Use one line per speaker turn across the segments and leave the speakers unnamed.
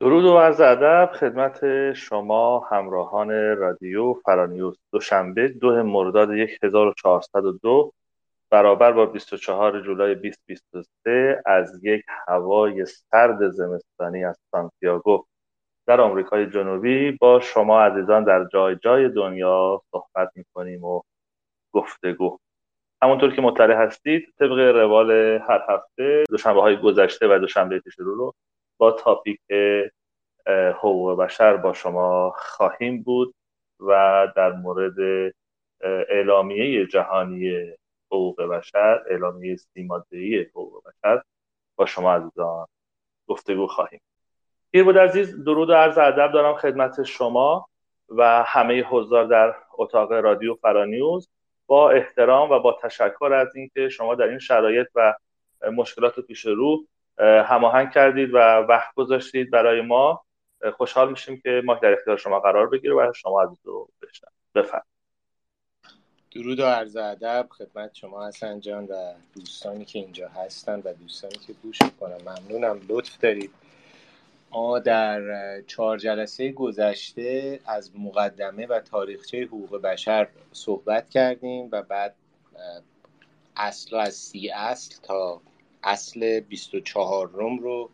درود و عرض ادب خدمت شما همراهان رادیو فرانیوز. دوشنبه دو مرداد 1402 برابر با 24 جولای 2023 از یک هوای سرد زمستانی از سانتیاگو در آمریکای جنوبی. با شما عزیزان در جای جای دنیا صحبت می‌کنیم و گفتگو. همونطور که مطلع هستید طبق روال هر هفته دوشنبه های گذشته و دوشنبه پیش رو با تاپیک حقوق بشر با شما خواهیم بود و در مورد اعلامیه جهانی حقوق بشر اعلامیه سیمادهی حقوق بشر با شما عزیزان گفتگو خواهیم. گیر بود عزیز درود و عرض ادب دارم خدمت شما و همه حضار در اتاق رادیو فرانیوز. با احترام و با تشکر از اینکه شما در این شرایط و مشکلات پیش رو هماهنگ کردید و وقت گذاشتید برای ما. خوشحال میشیم که ما در اختیار شما قرار بگیره و شما عزیز رو بشنم بفرم
درود و عرض ادب خدمت شما حسن جان و دوستانی که اینجا هستن و دوستانی که گوش می‌کنن. ممنونم. لطف دارید. ما در چهار جلسه گذشته از مقدمه و تاریخچه حقوق بشر صحبت کردیم و بعد اصل از سی اصل تا اصل 24 روم رو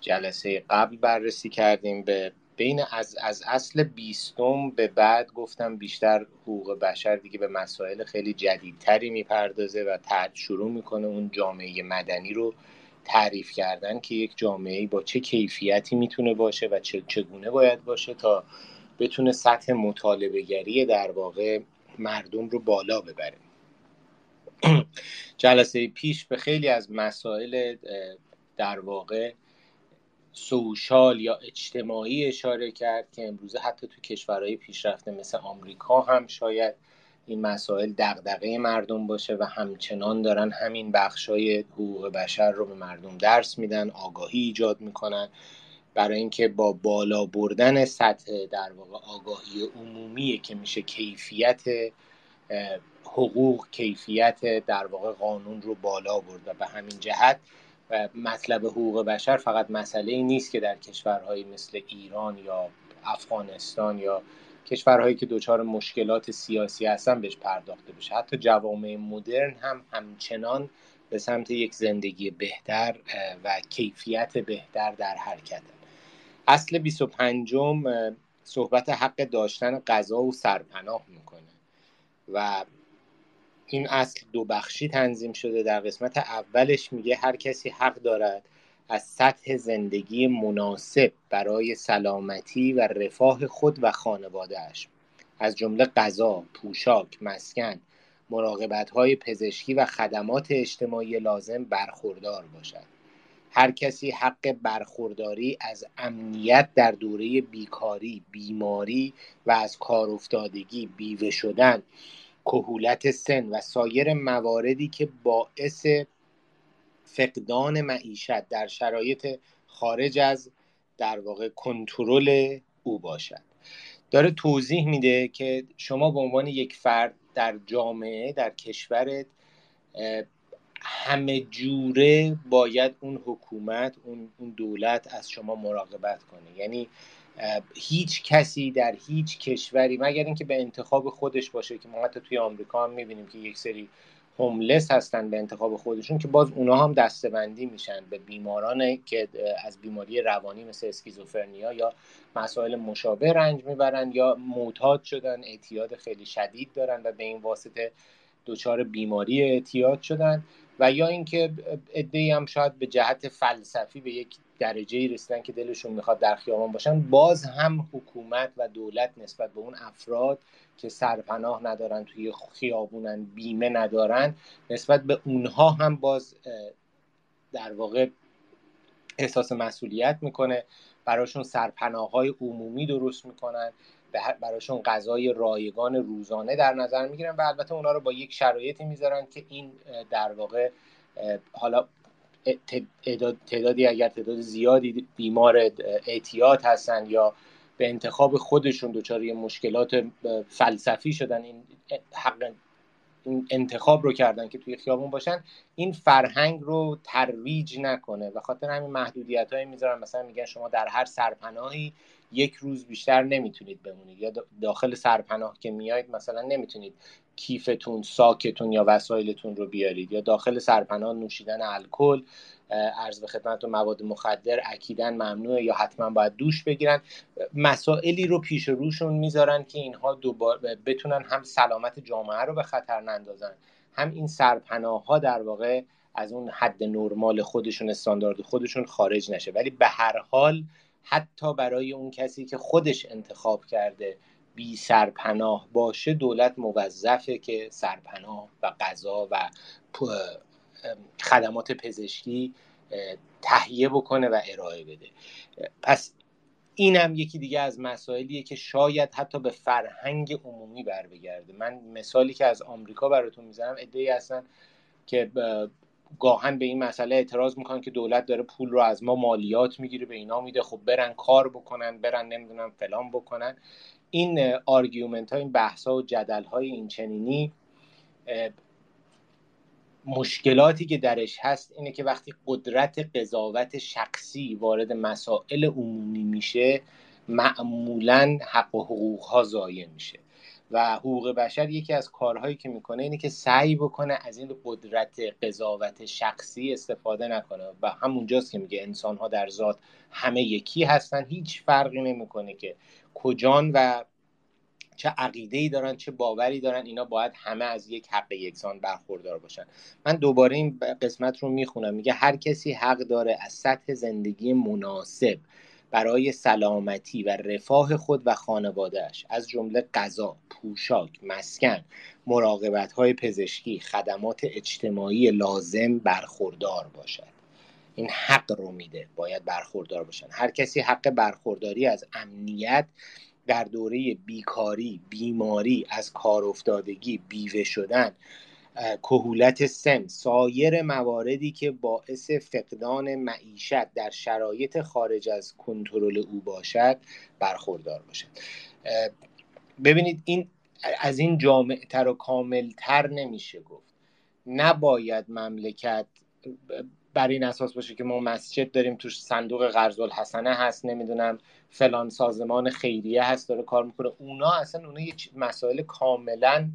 جلسه قبل بررسی کردیم به بین از, از اصل بیستم به بعد گفتم بیشتر حقوق بشر دیگه به مسائل خیلی جدیدتری می‌پردازه و شروع می‌کنه اون جامعه مدنی رو تعریف کردن که یک جامعه با چه کیفیتی می‌تونه باشه و چه چگونه باید باشه تا بتونه سطح مطالبه گری در واقع مردم رو بالا ببره. جلسه پیش به خیلی از مسائل در واقع سوشال یا اجتماعی اشاره کرد که امروزه حتی تو کشورهای پیشرفته مثل آمریکا هم شاید این مسائل دغدغه مردم باشه و همچنان دارن همین بخشای حقوق بشر رو به مردم درس میدن آگاهی ایجاد می‌کنن. برای اینکه با بالا بردن سطح در واقع آگاهی عمومی که میشه کیفیت حقوق کیفیت در واقع قانون رو بالا برد و به همین جهت مطلب حقوق بشر فقط مسئله ای نیست که در کشورهایی مثل ایران یا افغانستان یا کشورهایی که دچار مشکلات سیاسی هستن بهش پرداخته بشه. حتی جوامع مدرن هم همچنان به سمت یک زندگی بهتر و کیفیت بهتر در حرکت اصل 25 صحبت حق داشتن غذا و سرپناه می‌کنه. و این اصل دو بخشی تنظیم شده. در قسمت اولش میگه هر کسی حق دارد از سطح زندگی مناسب برای سلامتی و رفاه خود و خانوادهش از جمله غذا، پوشاک، مسکن، مراقبت های پزشکی و خدمات اجتماعی لازم برخوردار باشد. هر کسی حق برخورداری از امنیت در دوره بیکاری، بیماری و از کار افتادگی، بیوه شدن کهولت سن و سایر مواردی که باعث فقدان معیشت در شرایط خارج از در واقع کنترل او باشد. داره توضیح میده که شما به عنوان یک فرد در جامعه در کشورت همه جوره باید اون حکومت اون, اون دولت از شما مراقبت کنه. یعنی هیچ کسی در هیچ کشوری مگر اینکه به انتخاب خودش باشه که ما حتی توی آمریکا هم می‌بینیم که یک سری هوملس هستن به انتخاب خودشون که باز اونا هم دستبندی میشن به بیماران که از بیماری روانی مثل اسکیزوفرنیا یا مسائل مشابه رنج می‌برن یا معتاد شدن اعتیاد خیلی شدید دارن و به این واسطه دچار بیماری اعتیاد شدن و یا اینکه ادعی هم شاید به جهت فلسفی به یک درجه رسیدن که دلشون می‌خواد در خیابان باشن. باز هم حکومت و دولت نسبت به اون افراد که سرپناه ندارن توی خیابونن بیمه ندارن نسبت به اونها هم باز در واقع احساس مسئولیت می‌کنه. براشون سرپناه های عمومی درست می‌کنن. براشون غذای رایگان روزانه در نظر می‌گیرن و البته اونا رو با یک شرایطی می‌ذارن که این در واقع حالا تعدادی اگر تعداد زیادی بیمار اعتیاد هستن یا به انتخاب خودشون دچار مشکلات فلسفی شدن این حق انتخاب رو کردن که توی خیابون باشن این فرهنگ رو ترویج نکنه. و خاطر همین محدودیت هایی می‌ذارن. مثلا میگن شما در هر سرپناهی یک روز بیشتر نمی‌تونید بمونید. یا داخل سرپناه که میایید مثلا نمی‌تونید کیفتون ساکتون یا وسایلتون رو بیارید. یا داخل سرپناه نوشیدن الکل عرض به خدمت و مواد مخدر اکیدن ممنوعه یا حتما باید دوش بگیرن. مسائلی رو پیش روشون می‌ذارن که اینها دوبار بتونن هم سلامت جامعه رو به خطر نندازن هم این سرپناه ها در واقع از اون حد نرمال خودشون استاندارد خودشون خارج نشه. ولی به هر حال حتی برای اون کسی که خودش انتخاب کرده بی سرپناه باشه دولت موظفه که سرپناه و غذا و خدمات پزشکی تهیه بکنه و ارائه بده. پس این هم یکی دیگه از مسائلیه که شاید حتی به فرهنگ عمومی بر بگرده من مثالی که از آمریکا براتون می‌زنم ای هستن که گاهاً به این مسئله اعتراض می‌کنن که دولت داره پول رو از ما مالیات می‌گیره به اینا میده خب برن کار بکنن برن نمی‌دونم فلان بکنن. این argument ها این بحث ها و جدل های این چنینی مشکلاتی که درش هست اینه که وقتی قدرت قضاوت شخصی وارد مسائل عمومی میشه معمولا حق و حقوق ها ضایع میشه. و حقوق بشر یکی از کارهایی که می‌کنه اینه که سعی بکنه از این قدرت قضاوت شخصی استفاده نکنه. و همونجاست که میگه انسان ها در ذات همه یکی هستن. هیچ فرقی نمی‌کنه که کجان و چه عقیده ای دارن چه باوری دارن اینا باید همه از یک حق یکسان برخوردار باشن. من دوباره این قسمت رو می‌خونم. میگه هر کسی حق داره از سطح زندگی مناسب برای سلامتی و رفاه خود و خانوادهش از جمله غذا، پوشاک، مسکن، مراقبت های پزشکی، خدمات اجتماعی لازم برخوردار باشد. این حق رو میده باید برخوردار باشن. هر کسی حق برخورداری از امنیت در دوره بیکاری بیماری از کار افتادگی بیوه شدن کهولت سن سایر مواردی که باعث فقدان معیشت در شرایط خارج از کنترل او باشد برخوردار باشد. ببینید این از این جامع تر و کامل تر نمیشه گفت. نباید مملکت بر این اساس باشه که ما مسجد داریم توش صندوق قرض الحسنه هست نمی‌دونم فلان سازمان خیریه هست داره کار می‌کنه. اونا اصلا اونا یه مسائل کاملا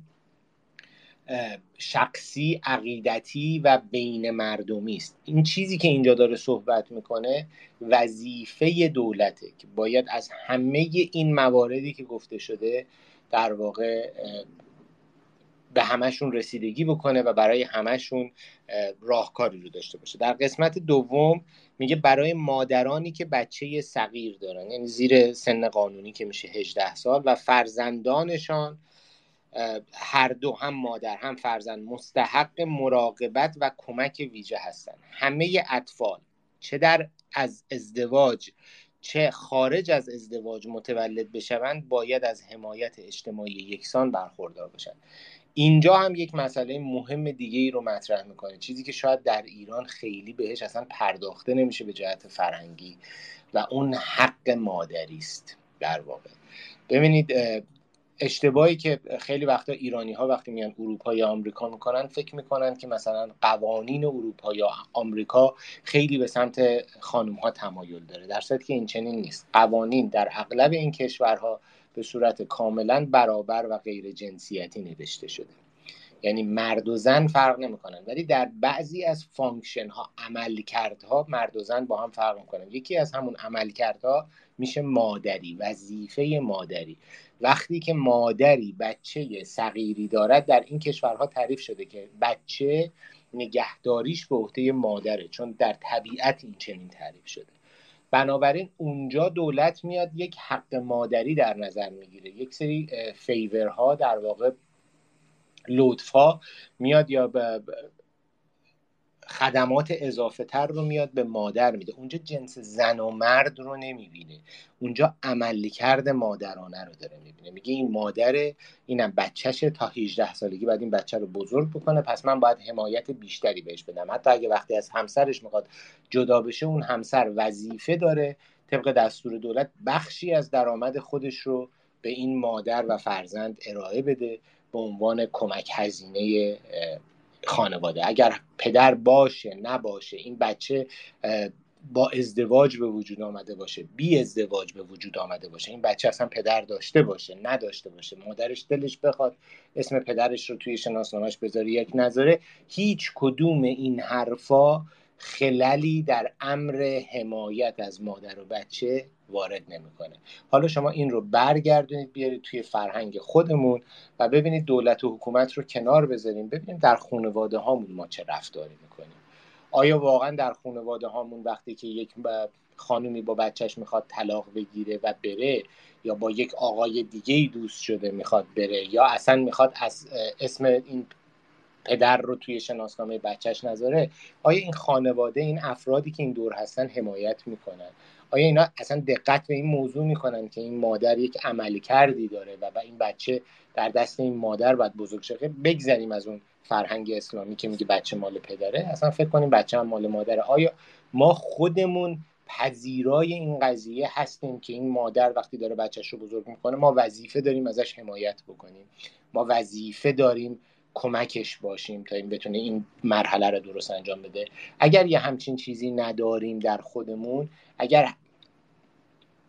شخصی عقیدتی و بین مردمی است. این چیزی که اینجا داره صحبت می‌کنه وظیفه دولته که باید از همه این مواردی که گفته شده در واقع به همشون رسیدگی بکنه و برای همشون راهکاری رو داشته باشه. در قسمت دوم میگه برای مادرانی که بچه صغیر دارن یعنی زیر سن قانونی که میشه 18 سال و فرزندانشان هر دو هم مادر هم فرزند مستحق مراقبت و کمک ویژه هستند همه اطفال چه در از ازدواج چه خارج از ازدواج متولد بشوند باید از حمایت اجتماعی یکسان برخوردار باشند. اینجا هم یک مسئله مهم دیگه ای رو مطرح می‌کنه. چیزی که شاید در ایران خیلی بهش اصلا پرداخته نمیشه به جهت فرهنگی و اون حق مادری است در واقع. ببینید اشتباهی که خیلی وقتا ایرانی ها وقتی میان اروپا یا آمریکا می‌کنن فکر می‌کنن که مثلا قوانین اروپا یا آمریکا خیلی به سمت خانم ها تمایل داره. در صورتی که این چنین نیست. قوانین در اغلب این کشورها به صورت کاملا برابر و غیر جنسیتی نوشته شده. یعنی مرد و زن فرق نمی‌کنن. ولی در بعضی از function ها عمل کردها مرد و زن با هم فرق می‌کنن. یکی از همون عمل کردها میشه مادری وظیفه مادری. وقتی که مادری بچه صغیری دارد در این کشورها تعریف شده که بچه نگهداریش به عهده مادره چون در طبیعت این چنین تعریف شده. بنابراین اونجا دولت میاد یک حق مادری در نظر می‌گیره. یک سری فیورها در واقع لطفا میاد یا خدمات اضافه تر رو میاد به مادر میده. اونجا جنس زن و مرد رو نمی‌بینه. اونجا عملی کرده مادرانه رو داره می‌بینه. میگه این مادره اینم بچهشه تا 18 سالگی بعد این بچه رو بزرگ بکنه پس من باید حمایت بیشتری بهش بدم. حتی اگه وقتی از همسرش می‌خواد جدا بشه اون همسر وظیفه داره طبق دستور دولت بخشی از درآمد خودش رو به این مادر و فرزند ارائه بده به عنوان کمک هزینه خانواده. اگر پدر باشه نباشه این بچه با ازدواج به وجود آمده باشه بی ازدواج به وجود آمده باشه این بچه اصلا پدر داشته باشه نداشته باشه مادرش دلش بخواد اسم پدرش رو توی شناسنامهش بذاره یک نذاره هیچ کدوم این حرفا خللی در امر حمایت از مادر و بچه وارد نمی‌کنه. حالا شما این رو برگردونید بیارید توی فرهنگ خودمون و ببینید دولت و حکومت رو کنار بذاریم. ببینیم در خانواده هامون ما چه رفتاری می‌کنیم. آیا واقعا در خانواده هامون وقتی که یک خانومی با بچهش می‌خواد طلاق بگیره و بره یا با یک آقای دیگه ای دوست شده می‌خواد بره یا اصلا می‌خواد از اسم این پدر رو توی شناسنامه بچهش نذاره آیا این خانواده این افرادی که این دور هستن حمایت می‌کنن؟ آیا اینا اصلا دقت به این موضوع می‌کنن که این مادر یک عملی کردی داره و, این بچه در دست این مادر باید بزرگ شه؟ بگذریم از اون فرهنگ اسلامی که میگه بچه مال پدره. اصلا فکر کنیم بچه هم مال مادره. آیا ما خودمون پذیرای این قضیه هستیم که این مادر وقتی داره بچهش رو بزرگ می‌کنه ما وظیفه داریم ازش حمایت بکنیم؟ ما وظیفه داریم کمکش باشیم تا این بتونه این مرحله رو درست انجام بده. اگر یه همچین چیزی نداریم در خودمون اگر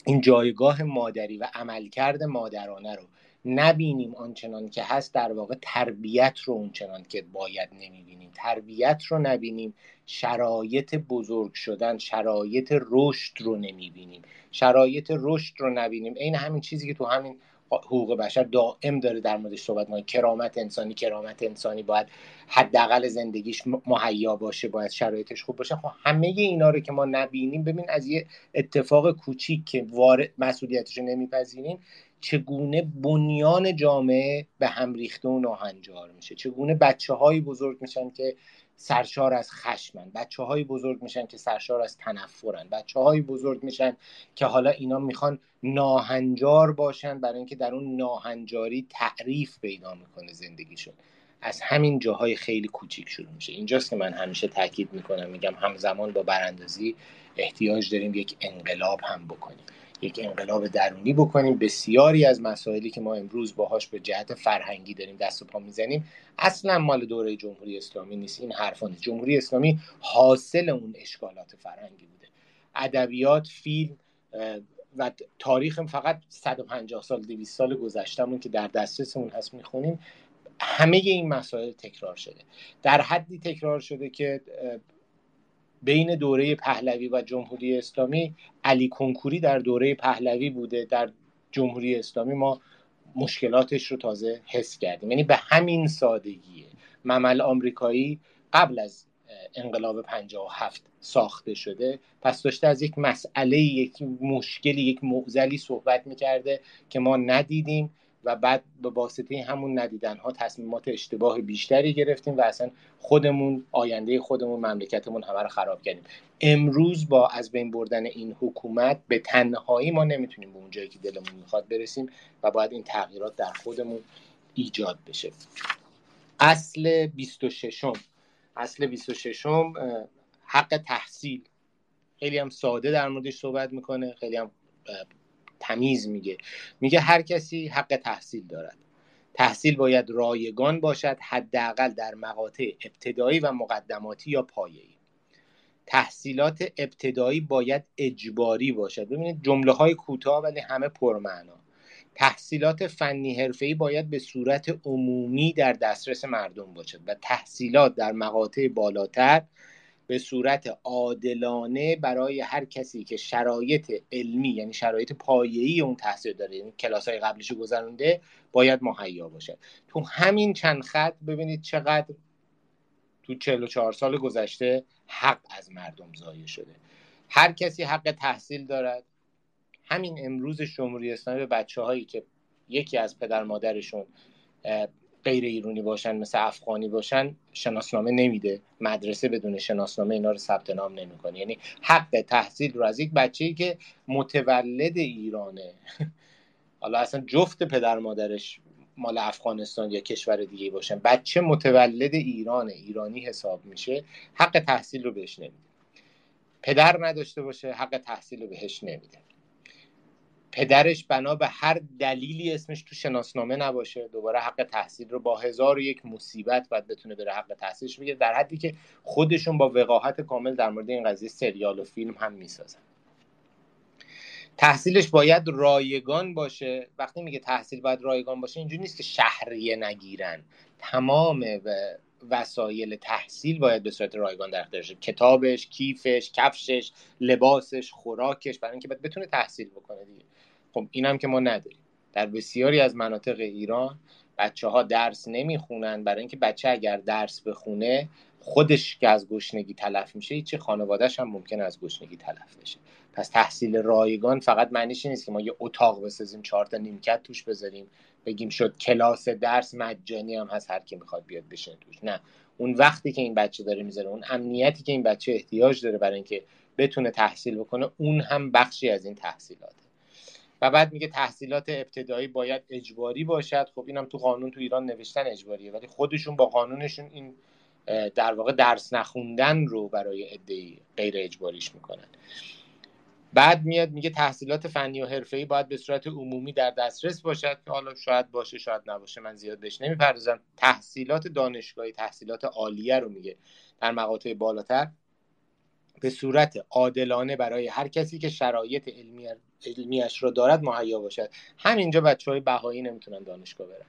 این جایگاه مادری و عملکرد مادرانه رو نبینیم آنچنان که هست در واقع تربیت رو اونچنان که باید نمی‌بینیم. تربیت رو نبینیم شرایط بزرگ شدن شرایط رشد رو نمی‌بینیم. شرایط رشد رو نبینیم. این همین چیزی که تو همین حقوق بشر دائم داره در موردش صحبت می‌کنه. کرامت انسانی کرامت انسانی باید حداقل زندگیش مهیا باشه باید شرایطش خوب باشه. خب همه اینا رو که ما نبینیم ببین از یه اتفاق کوچیک که وارد مسئولیتش رو نمیپذیریم چگونه بنیان جامعه به هم ریخته و ناهنجار میشه؟ چگونه بچه هایی بزرگ میشن که سرشار از خشمن. بچه های بزرگ میشن که سرشار از تنفرن. بچه های بزرگ میشن که حالا اینا می‌خوان ناهنجار باشن برای اینکه در اون ناهنجاری تعریف پیدا می‌کنه زندگیشون. از همین جاهای خیلی کوچیک شروع میشه. اینجاست که من همیشه تاکید می‌کنم. میگم همزمان با براندازی احتیاج داریم یک انقلاب هم بکنیم. یک انقلاب درونی بکنیم. بسیاری از مسائلی که ما امروز باهاش به جهت فرهنگی داریم دست و پا می‌زنیم اصلا مال دوره جمهوری اسلامی نیست. این حرفا نیست. جمهوری اسلامی حاصل اون اشکالات فرهنگی بوده. ادبیات فیلم و تاریخ فقط 150 سال 200 سال گذشتهمون که در دسترسمون هست می‌خونیم همه این مسائل تکرار شده. در حدی تکرار شده که بین دوره پهلوی و جمهوری اسلامی علی کنکوری در دوره پهلوی بوده. در جمهوری اسلامی ما مشکلاتش رو تازه حس کردیم. یعنی به همین سادگیه. ممل آمریکایی قبل از انقلاب 57 ساخته شده. پس داشته از یک مسئله یک مشکلی یک معزلی صحبت می‌کرده که ما ندیدیم. و بعد به واسطه همون ندیدن ها تصمیمات اشتباه بیشتری گرفتیم و اصلا خودمون آینده خودمون مملکتمون همه رو خراب کردیم. امروز با از بین بردن این حکومت به تنهایی ما نمی‌تونیم به اون جایی که دلمون می‌خواد برسیم و باید این تغییرات در خودمون ایجاد بشه. اصل 26 اصل 26 حق تحصیل. خیلی هم ساده در موردش صحبت می‌کنه خیلی هم تمیز میگه. میگه هر کسی حق تحصیل دارد. تحصیل باید رایگان باشد حداقل در مقاطع ابتدایی و مقدماتی یا پایه‌ای. تحصیلات ابتدایی باید اجباری باشد. ببینید جمله های کوتاه ولی همه پرمعنا. تحصیلات فنی حرفه‌ای باید به صورت عمومی در دسترس مردم باشد و تحصیلات در مقاطع بالاتر به صورت عادلانه برای هر کسی که شرایط علمی یعنی شرایط پایه‌ای اون تحصیل داره یعنی کلاس های قبلیشو گذرونده باید مهیا باشه. تو همین چند خط ببینید چقدر تو 44 سال گذشته حق از مردم ضایع شده. هر کسی حق تحصیل دارد. همین امروز جمهوری اسلامی به بچه هایی که یکی از پدر مادرشون غیر ایرانی باشن مثل افغانی باشن شناسنامه نمیده. مدرسه بدون شناسنامه اینا رو ثبت نام نمی‌کنه. یعنی حق تحصیل رو از یک بچه‌ای که متولد ایرانه. حالا اصلا جفت پدر مادرش مال افغانستان یا کشور دیگه باشن. بچه متولد ایرانه. ایرانی حساب میشه. حق تحصیل رو بهش نمیده. پدر نداشته باشه حق تحصیل رو بهش نمیده. پدرش بنا به هر دلیلی اسمش تو شناسنامه نباشه. دوباره حق تحصیل رو با هزار و یک مصیبت باید بتونه بره حق تحصیلش بگیره در حدی که خودشون با وقاحت کامل در مورد این قضیه سریال و فیلم هم می‌سازن. تحصیلش باید رایگان باشه. وقتی میگه تحصیل باید رایگان باشه اینجوری نیست که شهریه نگیرن. تمام وسایل تحصیل باید به صورت رایگان در اختیارش کتابش کیفش کفشش لباسش خوراکش برای اینکه بتونه تحصیل بکنه دیگه. خب اینم که ما نداریم. در بسیاری از مناطق ایران بچه ها درس نمی‌خونن. برای اینکه بچه اگر درس بخونه خودش که از گشنگی تلف میشه هیچی خانوادهش هم ممکن از گشنگی تلف بشه. پس تحصیل رایگان فقط معنیش نیست که ما یه اتاق بسازیم چهار تا نیمکت توش بذاریم. بگیم شد کلاس درس مجانی هم هست هر کی می‌خواد بیاد بشینه توش. نه. اون وقتی که این بچه داره می‌ذاره اون امنیتی که این بچه احتیاج داره برای اینکه بتونه تحصیل بکنه اون هم بخشی از این تحصیلاته. و بعد میگه تحصیلات ابتدایی باید اجباری باشد. خب اینم تو قانون تو ایران نوشتن اجباریه. ولی خودشون با قانونشون این در واقع درس نخوندن رو برای عدهای غیر اجباریش می‌کنن. بعد میاد میگه تحصیلات فنی و حرفه‌ای باید به صورت عمومی در دسترس باشد. که حالا شاید باشه شاید نباشه من زیاد بهش نمی‌پردازم. تحصیلات دانشگاهی تحصیلات عالیه رو میگه در مقاطع بالاتر. به صورت عادلانه برای هر کسی که شرایط علمی علمیش رو دارد مهیا باشد. همینجا بچه های بهایی نمی‌تونن دانشگاه برن.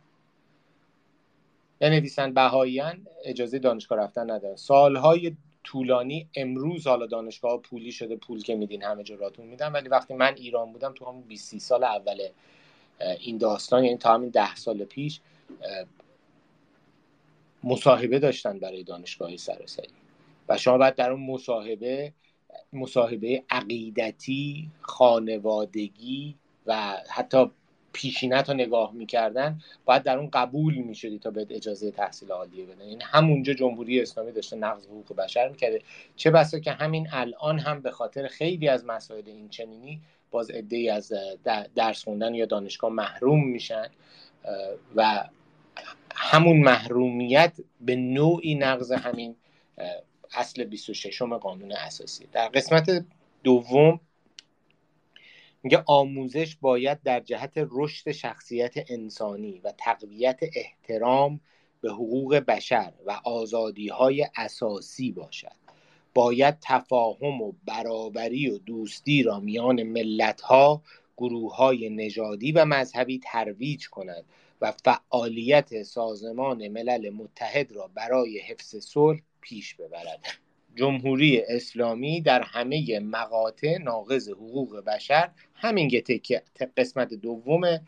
بنویسن بهاییان اجازه دانشگاه رفتن ندارن. سالهای طولانی امروز حالا دانشگاه پولی شده پول که میدین همه جا راتون میدن. ولی وقتی من ایران بودم تو همون 20 سال اول این داستان یعنی تا همین ده سال پیش مصاحبه داشتن برای دانشگاه سراسری. و شما باید در اون مصاحبه مصاحبه عقیدتی خانوادگی و حتی پیشینت رو نگاه می‌کردن باید در اون قبول می‌شدی تا به اجازه تحصیل عالیه بدن. یعنی همونجا جمهوری اسلامی داشته نقض حقوق بشر می‌کرده. چه بسا که همین الان هم به خاطر خیلی از مسائل این چنینی باز عده از درس خوندن یا دانشگاه محروم میشن و همون محرومیت به نوعی نقض همین اصل 26 قانون اساسی. در قسمت دوم میگه آموزش باید در جهت رشد شخصیت انسانی و تقویت احترام به حقوق بشر و آزادی های اساسی باشد. باید تفاهم و برابری و دوستی را میان ملت ها گروه های نژادی و مذهبی ترویج کند و فعالیت سازمان ملل متحد را برای حفظ صلح پیش ببرد. جمهوری اسلامی در همه مقاطع ناقض حقوق بشر همین که قسمت دوم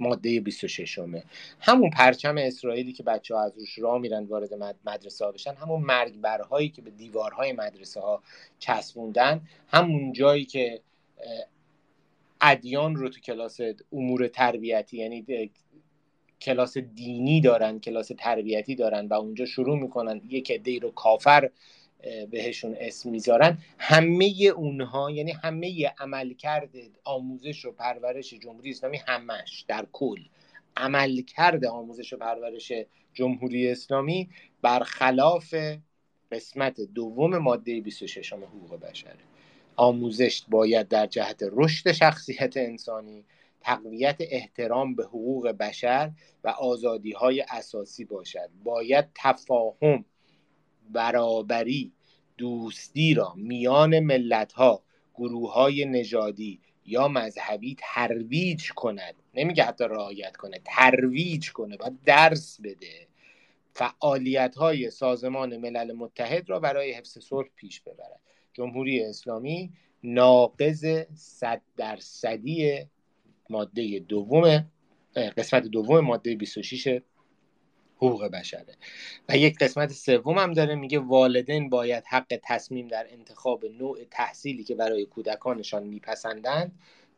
ماده 26 همه همون پرچم اسرائیلی که بچه ها از روش راه میرن وارد مدرسه ها بشن همون مرگبرهایی که به دیوارهای مدرسه ها چسبوندن همون جایی که ادیان رو تو کلاس امور تربیتی یعنی کلاس دینی دارن کلاس تربیتی دارن و اونجا شروع می‌کنن یک عده رو کافر بهشون اسم می‌ذارن. همه اونها یعنی همه عملکرد آموزش و پرورش جمهوری اسلامی همش در کل عملکرد آموزش و پرورش جمهوری اسلامی برخلاف قسمت دوم ماده 26 حقوق بشره آموزش باید در جهت رشد شخصیت انسانی تقویت احترام به حقوق بشر و آزادی های اساسی باشد. باید تفاهم برابری دوستی را میان ملت ها گروه های نژادی یا مذهبی ترویج کند. نمیگه حتی رعایت کنه ترویج کنه و درس بده. فعالیت های سازمان ملل متحد را برای حفظ صلح پیش ببرد. جمهوری اسلامی ناقض صد درصدی ماده دوم قسمت دوم ماده 26 حقوق بشره. و یک قسمت سوم هم داره میگه والدین باید حق تصمیم در انتخاب نوع تحصیلی که برای کودکانشان میپسندند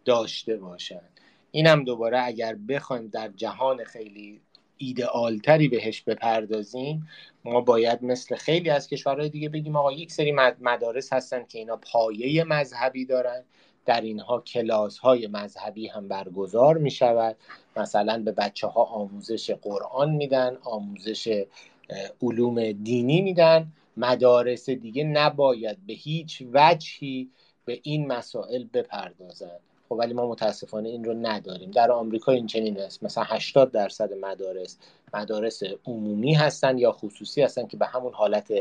داشته باشند. این هم دوباره اگر بخوایم در جهان خیلی ایدئالتری بهش بپردازیم ما باید مثل خیلی از کشورهای دیگه بگیم آقا یک سری مدارس هستن که اینا پایه مذهبی دارن. در اینها کلاس های مذهبی هم برگزار می شود مثلا به بچه ها آموزش قرآن میدن آموزش علوم دینی میدن. مدارس دیگه نباید به هیچ وجهی به این مسائل بپردازند. خب ولی ما متاسفانه این رو نداریم. در آمریکا این چنین است. مثلا 80 درصد مدارس مدارس عمومی هستن یا خصوصی هستن که به همون حالت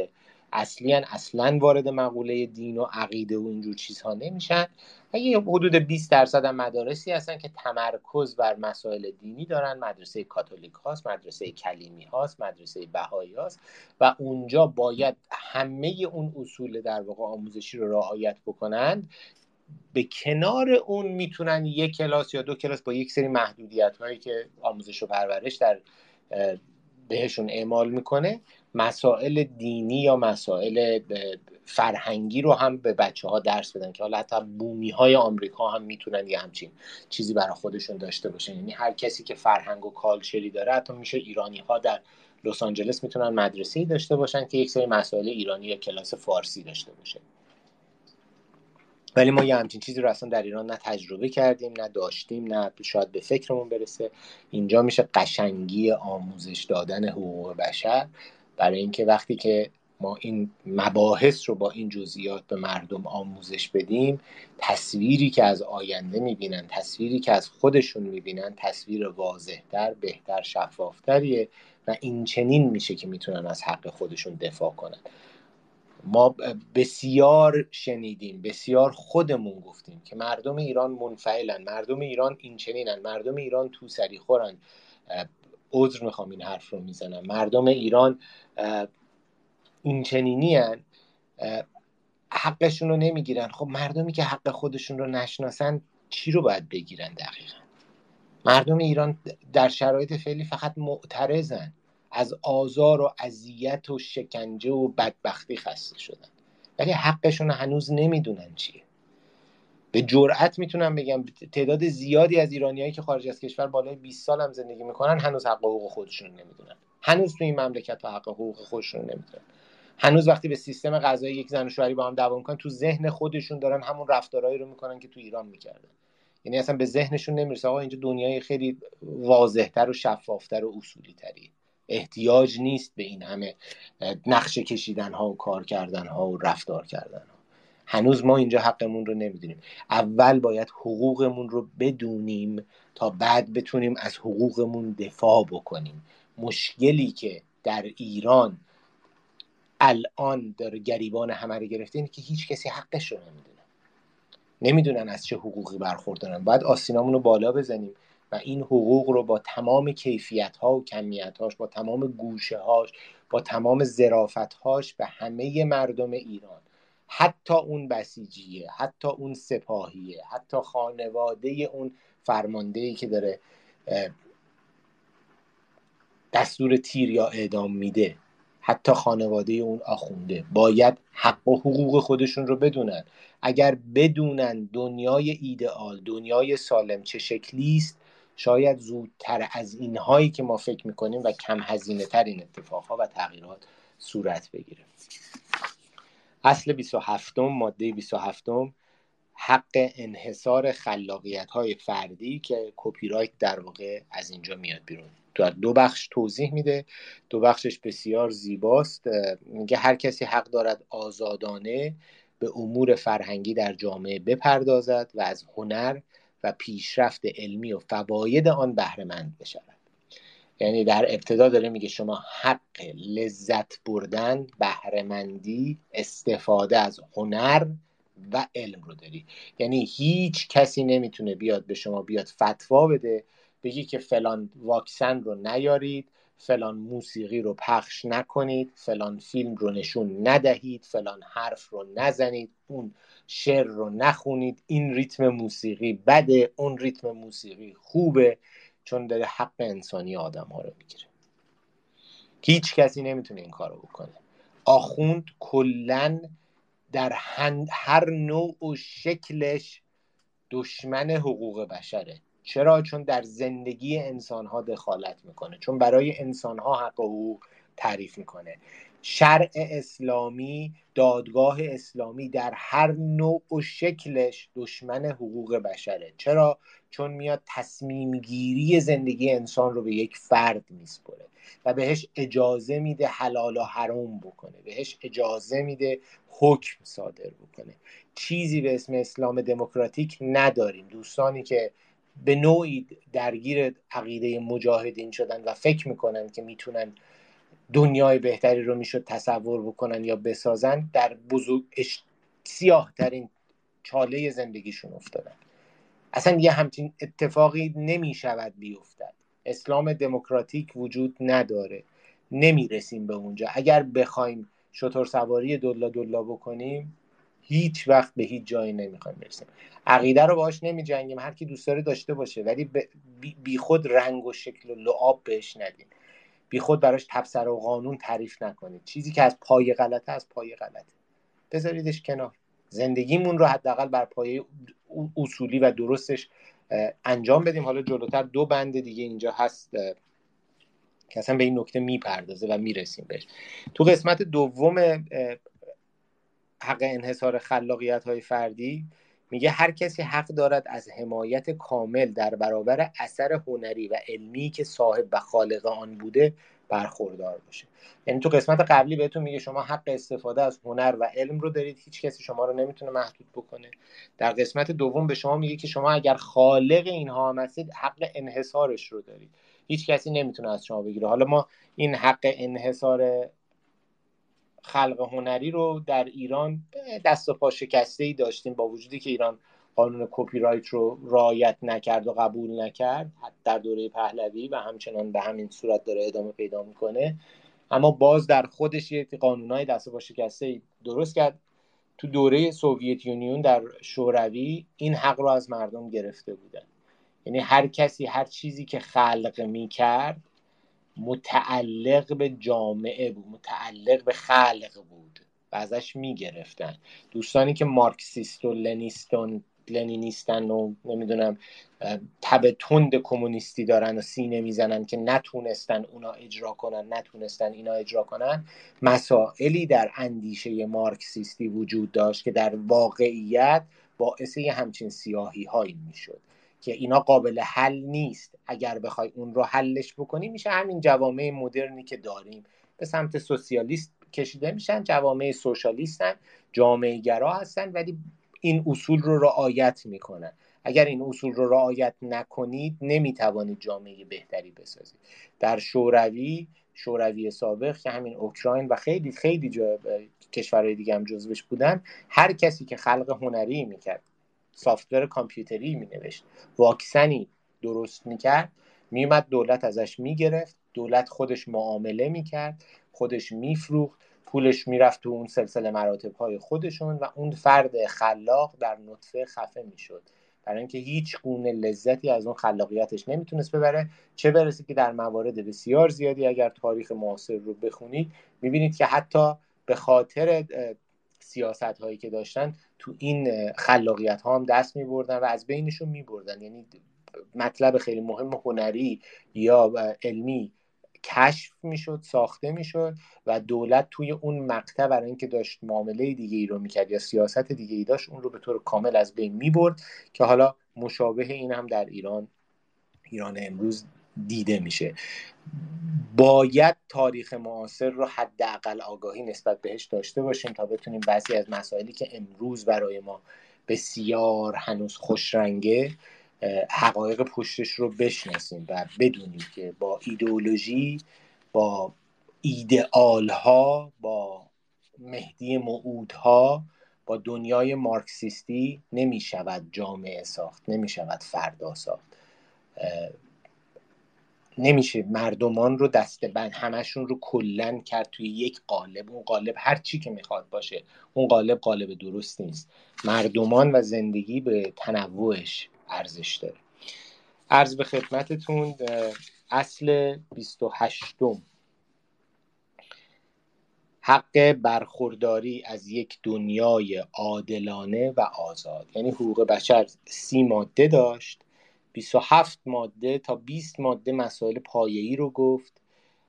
اصلی اصلا وارد مقوله دین و عقیده و اینجور چیزها نمیشن. و یه حدود 20 درصد هم مدارسی هستن که تمرکز بر مسائل دینی دارن مدرسه کاتولیک هاست مدرسه کلیمی هاست مدرسه بهایی هاست و اونجا باید همه اون اصول در واقع آموزشی رو رعایت بکنند به کنار اون می‌تونن یک کلاس یا دو کلاس با یک سری محدودیت هایی که آموزش و پرورش در بهشون اعمال می‌کنه مسائل دینی یا مسائل فرهنگی رو هم به بچه ها درس بدن که حالا حتی بومی های آمریکا هم می‌تونن یه همچین چیزی برای خودشون داشته باشن. یعنی هر کسی که فرهنگ و کالچری داره حتی میشه ایرانی ها در لس آنجلس می‌تونن مدرسه داشته باشن که یک سری مسائل ایرانی یا کلاس فارسی داشته باشه. ولی ما یه همچین چیزی رو اصلا در ایران نه تجربه کردیم نه داشتیم نه شاید به فکرمون برسه. اینجا میشه قشنگی آموزش دادن حقوق بشر. برای اینکه وقتی که ما این مباحث رو با این جزئیات به مردم آموزش بدیم تصویری که از آینده می‌بینن تصویری که از خودشون می‌بینن تصویر واضحتر بهتر شفافتریه و این چنین میشه که می‌تونن از حق خودشون دفاع کنن. ما بسیار شنیدیم بسیار خودمون گفتیم که مردم ایران منفعلن مردم ایران این چنینن مردم ایران تو سری خورن. عذر می‌خوام این حرف رو می‌زنم. مردم ایران این چنینی هن. حقشون رو نمی‌گیرن. خب مردمی که حق خودشون رو نشناسن چی رو باید بگیرن دقیقا؟ مردم ایران در شرایط فعلی فقط معترضن. از آزار و اذیت و شکنجه و بدبختی خسته شدن. ولی حقشون هنوز نمی‌دونن چیه. به جرأت می‌تونم بگم تعداد زیادی از ایرانیایی که خارج از کشور بالای 20 سال هم زندگی می‌کنن هنوز حق حقوق خودشون نمی‌دونن. هنوز تو این مملکت حق حقوق خودشون نمی‌دونن. هنوز وقتی به سیستم قضایی یک زن و شوهری با هم دعوا می‌کنن تو ذهن خودشون دارن همون رفتارهایی رو می‌کنن که تو ایران می‌کردن. یعنی اصلا به ذهنشون نمی‌رسه آقا اینجا دنیای خیلی واضحتر و شفافتر و اصولی تری احتیاج نیست به این همه نقشه کشیدن ها و کار کردن ها و رفتار کردن ها هنوز ما اینجا حقمون رو نمی‌دونیم. اول باید حقوقمون رو بدونیم تا بعد بتونیم از حقوقمون دفاع بکنیم. مشکلی که در ایران الان داره گریبان همه رو گرفته اینه که هیچ کسی حقش رو نمی‌دونه. نمی‌دونن از چه حقوقی برخوردارن. باید آسینامون رو بالا بزنیم و این حقوق رو با تمام کیفیت ها و کمیت هاش با تمام گوشه هاش با تمام زرافت هاش به همه مردم ایران حتی اون بسیجیه حتی اون سپاهیه حتی خانواده اون فرمانده که داره دستور تیر یا اعدام میده. حتی خانواده اون آخونده. باید حق و حقوق خودشون رو بدونن. اگر بدونن دنیای ایدئال دنیای سالم چه شکلی است شاید زودتر از اینهایی که ما فکر می‌کنیم و کم هزینه تر این اتفاقها و تغییرات صورت بگیره. اصل 27 ماده 27 حق انحصار خلاقیت های فردی که کپی رایت در واقع از اینجا میاد بیرون. در دو بخش توضیح میده. دو بخشش بسیار زیباست. میگه هر کسی حق دارد آزادانه به امور فرهنگی در جامعه بپردازد و از هنر و پیشرفت علمی و فواید آن بهرهمند بشود. یعنی در ابتدا داره میگه شما حق لذت بردن بهرهمندی استفاده از هنر و علم رو داری. یعنی هیچ کسی نمی‌تونه بیاد به شما بیاد فتوا بده بگی که فلان واکسن رو نیارید فلان موسیقی رو پخش نکنید فلان فیلم رو نشون ندهید فلان حرف رو نزنید اون شعر رو نخونید این ریتم موسیقی بده اون ریتم موسیقی خوبه. چون داره حق انسانی آدم ها رو می‌گیره. هیچ کسی نمی‌تونه این کارو بکنه. آخوند کلا در هر نوع و شکلش دشمن حقوق بشره. چرا؟ چون در زندگی انسان ها دخالت می‌کنه. چون برای انسان ها حق و تعریف می‌کنه. شرع اسلامی دادگاه اسلامی در هر نوع و شکلش دشمن حقوق بشره. چرا؟ چون میاد تصمیم گیری زندگی انسان رو به یک فرد میسپره و بهش اجازه میده حلال و حرام بکنه بهش اجازه میده حکم صادر بکنه. چیزی به اسم اسلام دموکراتیک نداریم. دوستانی که به نوعی درگیر عقیده مجاهدین شدن و فکر می‌کنن که می‌تونن دنیای بهتری رو می‌شد تصور بکنن یا بسازن در بزرگ سیاه ترین چاله زندگیشون افتادن. اصلا یه همچین اتفاقی نمی شود بیفتد. اسلام دموکراتیک وجود نداره. نمی‌رسیم به اونجا. اگر بخوایم شطور سواری دلا دلا بکنیم هیچ وقت به هیچ جایی نمی‌خوایم برسیم. عقیده رو باش نمی جنگیم هر کی دوست داره داشته باشه ولی بی خود رنگ و شکل و لعاب بهش ندیم. بی خود براش تبصره و قانون تعریف نکنید. چیزی که از پای غلطه از پای غلطه. بذاریدش کنار. زندگیمون رو حداقل بر پایه اصولی و درستش انجام بدیم. حالا جلوتر دو بند دیگه اینجا هست که اصلا به این نکته می‌پردازه و می‌رسیم بهش. تو قسمت دوم حق انحصار خلاقیت های فردی میگه هر کسی حق دارد از حمایت کامل در برابر اثر هنری و علمی که صاحب و خالق آن بوده برخوردار باشه یعنی تو قسمت قبلی بهتون میگه شما حق استفاده از هنر و علم رو دارید هیچ کسی شما رو نمی‌تونه محدود بکنه. در قسمت دوم به شما میگه که شما اگر خالق اینها هم هستید حق انحصارش رو دارید. هیچ کسی نمی‌تونه از شما بگیره. حالا ما این حق انحصار خلق هنری رو در ایران دست و پا شکسته ای داشتیم با وجودی که ایران قانون کپی رایت رو رعایت نکرد و قبول نکرد در دوره پهلوی و همچنان به همین صورت داره ادامه پیدا می‌کنه. اما باز در خودش یه قانونهای دست پا شکسته درست کرد. تو دوره Soviet Union در شوروی این حق رو از مردم گرفته بودن. یعنی هر کسی هر چیزی که خلق می‌کرد متعلق به جامعه بود متعلق به خلق بود و ازش می‌گرفتن. دوستانی که مارکسیست و لنیستون لنینیستن و نمی‌دونم تب تند کمونیستی دارن و سینه می‌زنن که نتونستن اونا اجرا کنن نتونستن اینا اجرا کنن. مسائلی در اندیشه مارکسیستی وجود داشت که در واقعیت باعث همچین سیاهی هایی می‌شد که اینا قابل حل نیست. اگر بخوای اون رو حلش بکنی میشه همین جوامع مدرنی که داریم. به سمت سوسیالیست کشیده میشن جوامع سوشالیستن جامعه گرا هستن ولی این اصول رو رعایت می‌کنن اگر این اصول رو رعایت نکنید نمی‌توانید جامعه بهتری بسازید. در شوروی شوروی سابق که همین اوکراین و خیلی خیلی جا کشورهای دیگه هم جزوش بودن هر کسی که خلق هنری می‌کرد سافتور کامپیوتری مینوشت واکسنی درست می‌کرد میومد دولت ازش می‌گرفت دولت خودش معامله می‌کرد خودش میفروخت پولش می‌رفت تو اون سلسله مراتب های خودشون و اون فرد خلاق در نطفه خفه می‌شد. برای اینکه هیچ گونه لذتی از اون خلاقیتش نمی‌تونست ببره. چه برسه که در موارد بسیار زیادی اگر تاریخ معاصر رو بخونید می‌بینید که حتی به خاطر سیاست هایی که داشتن تو این خلاقیت ها هم دست می بردن و از بینشون می بردن یعنی مطلب خیلی مهم هنری یا علمی کشف می‌شد ساخته می‌شد و دولت توی اون مقطع برای اینکه داشت معامله دیگه ای رو می‌کرد یا سیاست دیگه ای داشت اون رو به طور کامل از بین می‌برد که حالا مشابه این هم در ایران ایران امروز دیده میشه. باید تاریخ معاصر رو حداقل آگاهی نسبت بهش داشته باشیم تا بتونیم بعضی از مسائلی که امروز برای ما بسیار هنوز خوشرنگه حقایق پشتش رو بشناسیم و بدونیم که با ایدئولوژی با ایدئال ها با مهدی موعودها با دنیای مارکسیستی نمی شود جامعه ساخت نمی شود فردا ساخت. نمیشه مردمان رو دسته بند همشون رو کلن کرد توی یک قالب. اون قالب هر چی که می‌خواد باشه اون قالب قالب درست نیست. مردمان و زندگی به تنوعش ارزش داره. عرض به خدمتتون اصل 28 حق برخورداری از یک دنیای عادلانه و آزاد. یعنی حقوق بشر سی ماده داشت 27 ماده تا 20 ماده مسائل پایه‌ای رو گفت.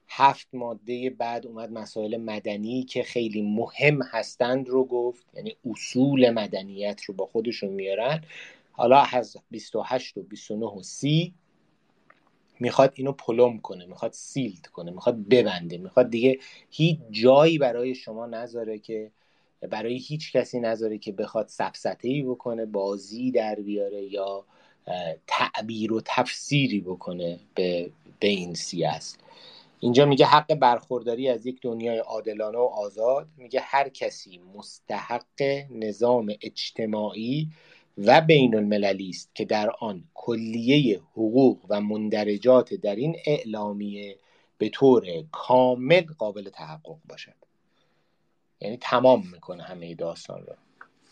هفت ماده بعد اومد مسائل مدنی که خیلی مهم هستند رو گفت. یعنی اصول مدنیت رو با خودشون میارن. حالا از 28 و 29 و 30 می‌خواد اینو پلم کنه می‌خواد سیلد کنه می‌خواد ببنده می‌خواد دیگه هیچ جایی برای شما نذاره که برای هیچ کسی نذاره که بخواد سفسته ای بکنه بازی در بیاره یا تعبیر و تفسیری بکنه به, به این سیاست اینجا میگه حق برخورداری از یک دنیای عادلانه و آزاد. میگه هر کسی مستحق نظام اجتماعی و بین المللی است که در آن کلیه حقوق و مندرجات در این اعلامیه به طور کامل قابل تحقق باشد. یعنی تمام می‌کنه همه داستان رو.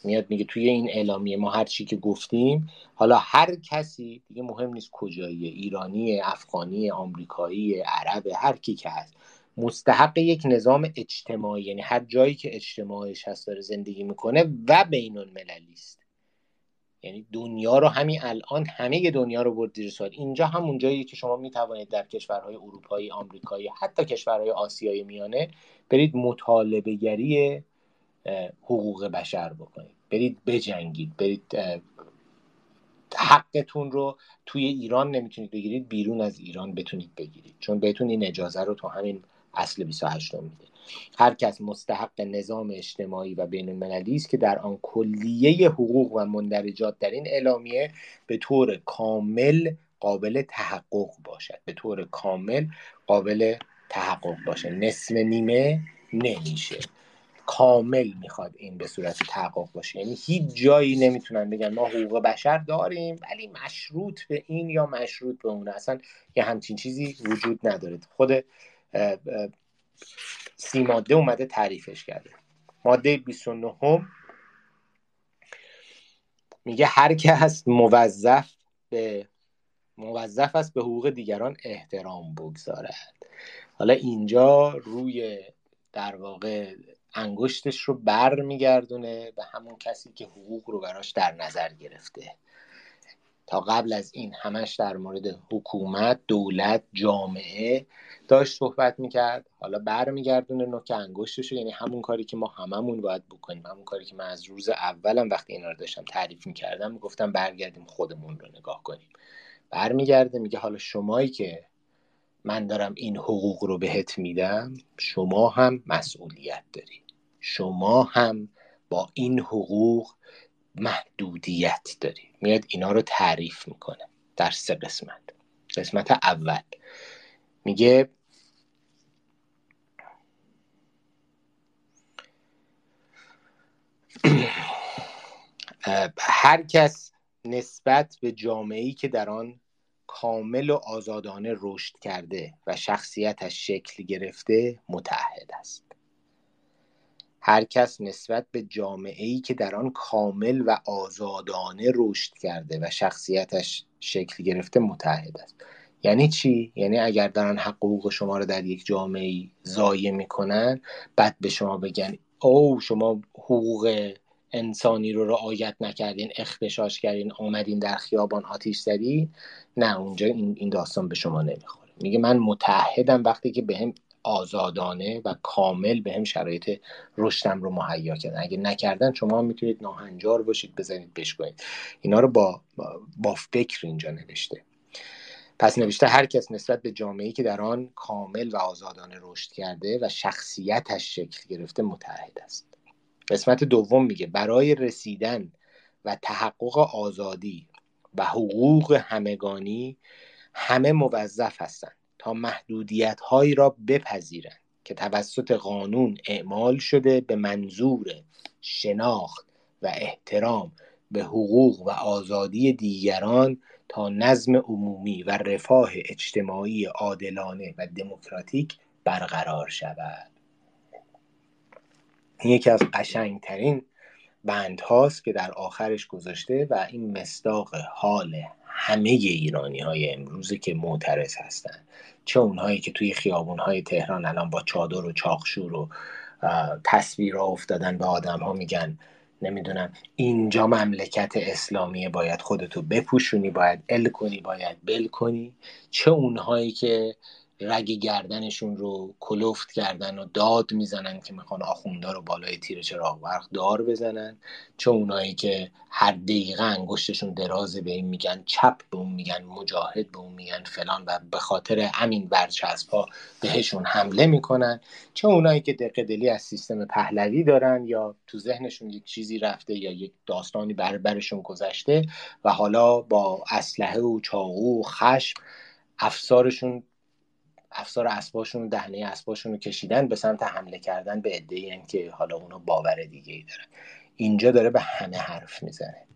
میاد میگه توی این اعلامیه ما هر چی که گفتیم حالا هر کسی دیگه مهم نیست کجایی ایرانی افغانی آمریکایی عرب هر کی که هست. مستحق یک نظام اجتماعی یعنی هر جایی که اجتماعیش هست داره زندگی می‌کنه و بین المللی است. یعنی دنیا رو همین الان همه دنیا رو برد زیر سوال. اینجا همون جایی که شما می‌توانید در کشورهای اروپایی آمریکایی حتی کشورهای آسیای میانه برید مطالبه گری حقوق بشر بکنید. برید بجنگید. برید حقتون رو توی ایران نمی‌تونید بگیرید بیرون از ایران بتونید بگیرید. چون بهتون این اجازه رو تو همین اصل 28 میده. هر کس مستحق نظام اجتماعی و بین المللی است که در آن کلیه حقوق و مندرجات در این اعلامیه به طور کامل قابل تحقق باشد. به طور کامل قابل تحقق باشه. نصف نیمه نمیشه. کامل می‌خواد این به صورت تحقق باشه. یعنی هیچ جایی نمی‌تونن بگن ما حقوق بشر داریم ولی مشروط به این یا مشروط به اون. اصلا یه همچین چیزی وجود نداره. خود سی ماده اومده تعریفش کرده. ماده 29 هم میگه هر کس موظف به موظف است به حقوق دیگران احترام بگذارد. حالا اینجا روی در واقع انگشتش رو بر میگردونه به همون کسی که حقوق رو براش در نظر گرفته. تا قبل از این همش در مورد حکومت دولت جامعه داشت صحبت می‌کرد. حالا برمیگردونه نوک انگشتش یعنی همون کاری که ما هممون باید بکنیم. همون کاری که من از روز اولم وقتی اینا رو داشتم تعریف می‌کردم می‌گفتم برگردیم خودمون رو نگاه کنیم. برمیگرده میگه حالا شمایی که من دارم این حقوق رو بهت میدم شما هم مسئولیت داری. شما هم با این حقوق محدودیت داری میاد اینا رو تعریف می‌کنه در سه قسمت. قسمت اول. میگه هر کس نسبت به جامعه‌ای که در آن کامل و آزادانه رشد کرده و شخصیتش شکل گرفته متعهد است. هر کس نسبت به جامعه ای که در آن کامل و آزادانه رشد کرده و شخصیتش شکل گرفته متحد است. یعنی چی؟ یعنی اگر دارن حق حقوق شما رو در یک جامعه ای ضایع می‌کنن بعد به شما بگن او شما حقوق انسانی رو رعایت نکردین اختشاش کردین آمدین در خیابان آتیش زدین. نه اونجا این, این داستان به شما نمی‌خوره. میگه من متحدم وقتی که بهم آزادانه و کامل به هم شرایط رشدم رو مهیا کردن. اگه نکردن شما می‌تونید ناهنجار باشید بزنید بشکنید. اینا رو با با فکر اینجا نوشته. پس نوشته هر کس نسبت به جامعه‌ای که در آن کامل و آزادانه رشد کرده و شخصیتش شکل گرفته متحد است. قسمت دوم میگه برای رسیدن و تحقق آزادی و حقوق همگانی همه موظف هستند. تا محدودیت هایی را بپذیرند که توسط قانون اعمال شده به منظور شناخت و احترام به حقوق و آزادی دیگران تا نظم عمومی و رفاه اجتماعی عادلانه و دموکراتیک برقرار شود. این یکی از قشنگترین بند هاست که در آخرش گذاشته و این مصداق حال همه ایرانی های امروزه که معترض هستند چه اونهایی که توی خیابون های تهران الان با چادر و چاخشور و تصویر افتادن به آدم ها میگن نمی‌دونم اینجا مملکت اسلامیه باید خودتو بپوشونی باید ال کنی باید بل کنی. چه اونهایی که رگ گردنشون رو کلفت کردن و داد می‌زنن که می‌خوان آخوندا رو بالای تیر چراغ برق دار بزنن. چه اونایی که هر دقیقه انگشتشون درازه به این میگن چپ به اون میگن مجاهد به اون میگن فلان و به خاطر همین برچسب ها بهشون حمله می‌کنن. چه اونایی که دقیقه دلی از سیستم پهلوی دارن یا تو ذهنشون یک چیزی رفته یا یک داستانی بر برشون گذشته و حالا با اسلحه و چاقو و خشم افسارشون افسار اسباشون دهنه اسباشون رو کشیدن به سمت حمله کردن به عده که حالا اونا باور دیگه ای دارن اینجا داره به همه حرف می‌زنه.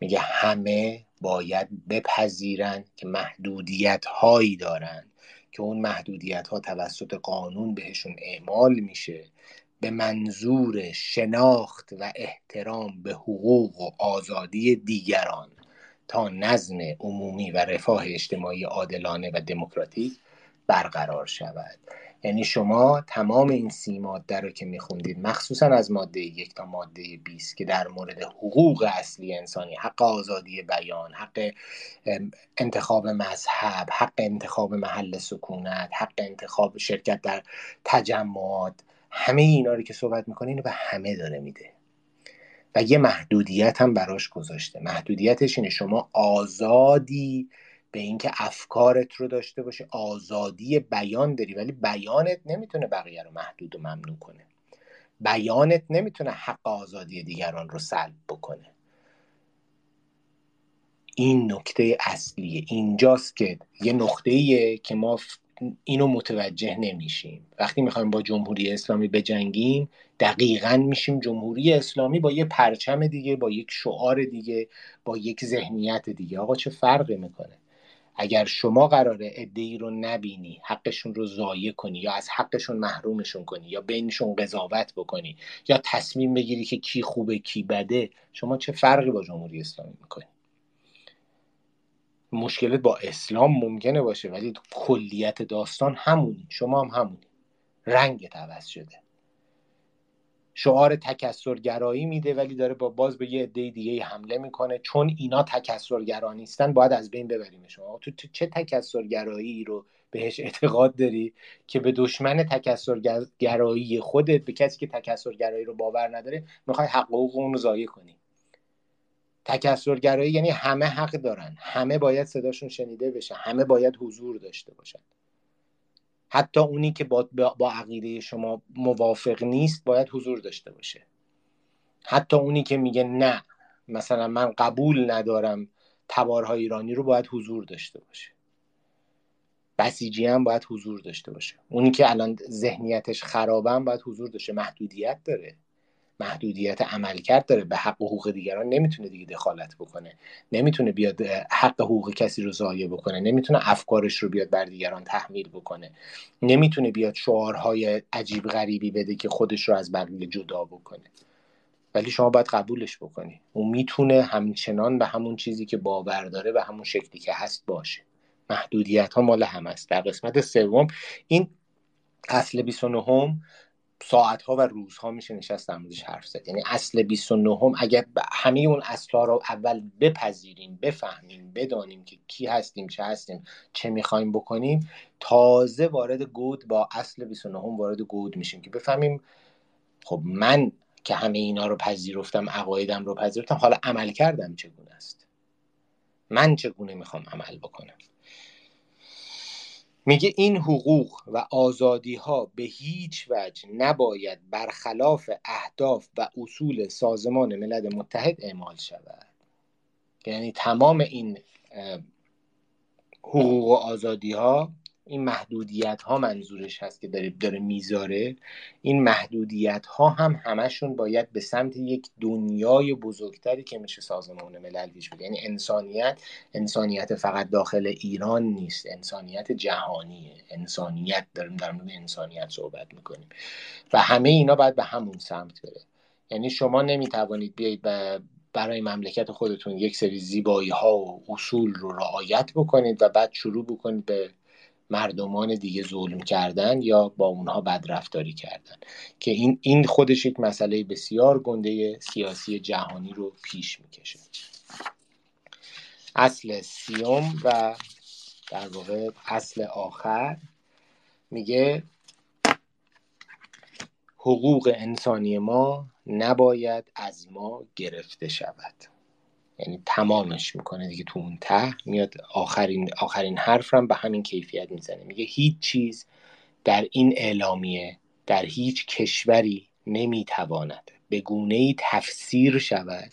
میگه همه باید بپذیرن که محدودیت هایی دارن که اون محدودیت ها توسط قانون بهشون اعمال میشه به منظور شناخت و احترام به حقوق و آزادی دیگران تا نظم عمومی و رفاه اجتماعی عادلانه و دموکراتیک برقرار شود. یعنی شما تمام این سی ماده رو که میخوندید مخصوصا از ماده یک تا ماده 20 که در مورد حقوق اصلی انسانی حق آزادی بیان حق انتخاب مذهب حق انتخاب محل سکونت حق انتخاب شرکت در تجمعات همه اینا رو که صحبت می‌کنه اینو به همه داره میده. و یه محدودیت هم براش گذاشته. محدودیتش اینه شما آزادی به اینکه افکارت رو داشته باشه آزادی بیان داری. ولی بیانت نمی‌تونه بقیه رو محدود و ممنوع کنه. بیانت نمی‌تونه حق آزادی دیگران رو سلب بکنه. این نکته اصلیه. اینجاست که یه نقطه که ما اینو متوجه نمیشیم. وقتی می‌خوایم با جمهوری اسلامی بجنگیم دقیقا میشیم جمهوری اسلامی با یه پرچم دیگه با یک شعار دیگه با یک ذهنیت دیگه. آقا چه فرقی می‌کنه؟ اگر شما قراره ادعی رو نبینی حقشون رو ضایع کنی یا از حقشون محرومشون کنی یا بینشون قضاوت بکنی یا تصمیم بگیری که کی خوبه کی بده شما چه فرقی با جمهوری اسلامی می‌کنی؟ مشکلت با اسلام ممکنه باشه ولی کلیت داستان همونی. شما هم همونی. رنگ عوض شده. شعار تکسرگرایی میده ولی داره با باز به یه عده دیگه حمله می‌کنه. چون اینا تکسرگرا نیستن باید از بین ببریم شما تو چه تکسرگرایی رو بهش اعتقاد داری که به دشمن تکسرگرایی خودت به کسی که تکسرگرایی رو باور نداره می‌خوای حقوق اون رو ضایع کنی؟ تکسرگرایی یعنی همه حق دارن. همه باید صداشون شنیده بشه همه باید حضور داشته باشن. حتی اونی که با, با عقیده شما موافق نیست باید حضور داشته باشه. حتی اونی که میگه نه مثلا من قبول ندارم تبارهای ایرانی رو باید حضور داشته باشه. بسیجی هم باید حضور داشته باشه. اونی که الان ذهنیتش خرابه هم باید حضور داشته. محدودیت داره. محدودیت عملکرد داره. به حق حقوق دیگران نمی‌تونه دیگه دخالت بکنه. نمی‌تونه بیاد حق حقوق کسی رو ضایع بکنه. نمی‌تونه افکارش رو بیاد بر دیگران تحمیل بکنه. نمی‌تونه بیاد شعارهای عجیب غریبی بده که خودش رو از بقیه جدا بکنه. ولی شما باید قبولش بکنی. اون می‌تونه همچنان به همون چیزی که باور داره و همون شکلی که هست باشه. محدودیت ها مال هم است در قسمت سوم این اصل 29 ساعت ها و روزها میشه نشست در حرف زد. یعنی اصل 29 هم اگر همه اون اصلا رو اول بپذیریم بفهمیم بدانیم که کی هستیم چه هستیم چه می‌خوایم بکنیم تازه وارد گود با اصل 29 هم وارد گود میشیم که بفهمیم خب من که همه اینا رو پذیرفتم عقایدم رو پذیرفتم حالا عمل کردم چگونه است؟ من چگونه می‌خوام عمل بکنم؟ میگه این حقوق و آزادی ها به هیچ وجه نباید برخلاف اهداف و اصول سازمان ملل متحد اعمال شود. یعنی تمام این حقوق و آزادی ها این محدودیت ها منظورش هست که داره, داره می‌ذاره. این محدودیت ها هم همشون باید به سمت یک دنیای بزرگتری که میشه سازمان ملل پیش یعنی انسانیت انسانیت فقط داخل ایران نیست. انسانیت جهانیه. انسانیت داریم در مورد انسانیت صحبت می‌کنیم. و همه اینا باید به همون سمت بره. یعنی شما نمی‌توانید بیایید برای مملکت خودتون یک سری زیبایی ها و اصول رو رعایت بکنید و بعد شروع بکنید به مردمان دیگه ظلم کردن یا با اونها بدرفتاری کردن. که این این خودش یک مسئله بسیار گنده سیاسی جهانی رو پیش می‌کشه. اصل سیوم و در واقع اصل آخر میگه حقوق انسانی ما نباید از ما گرفته شود. یعنی تمامش می‌کنه دیگه تو اون ته میاد آخرین آخرین حرف هم به همین کیفیت می‌زنه. میگه هیچ چیز در این اعلامیه در هیچ کشوری نمی‌تواند به گونه ای تفسیر شود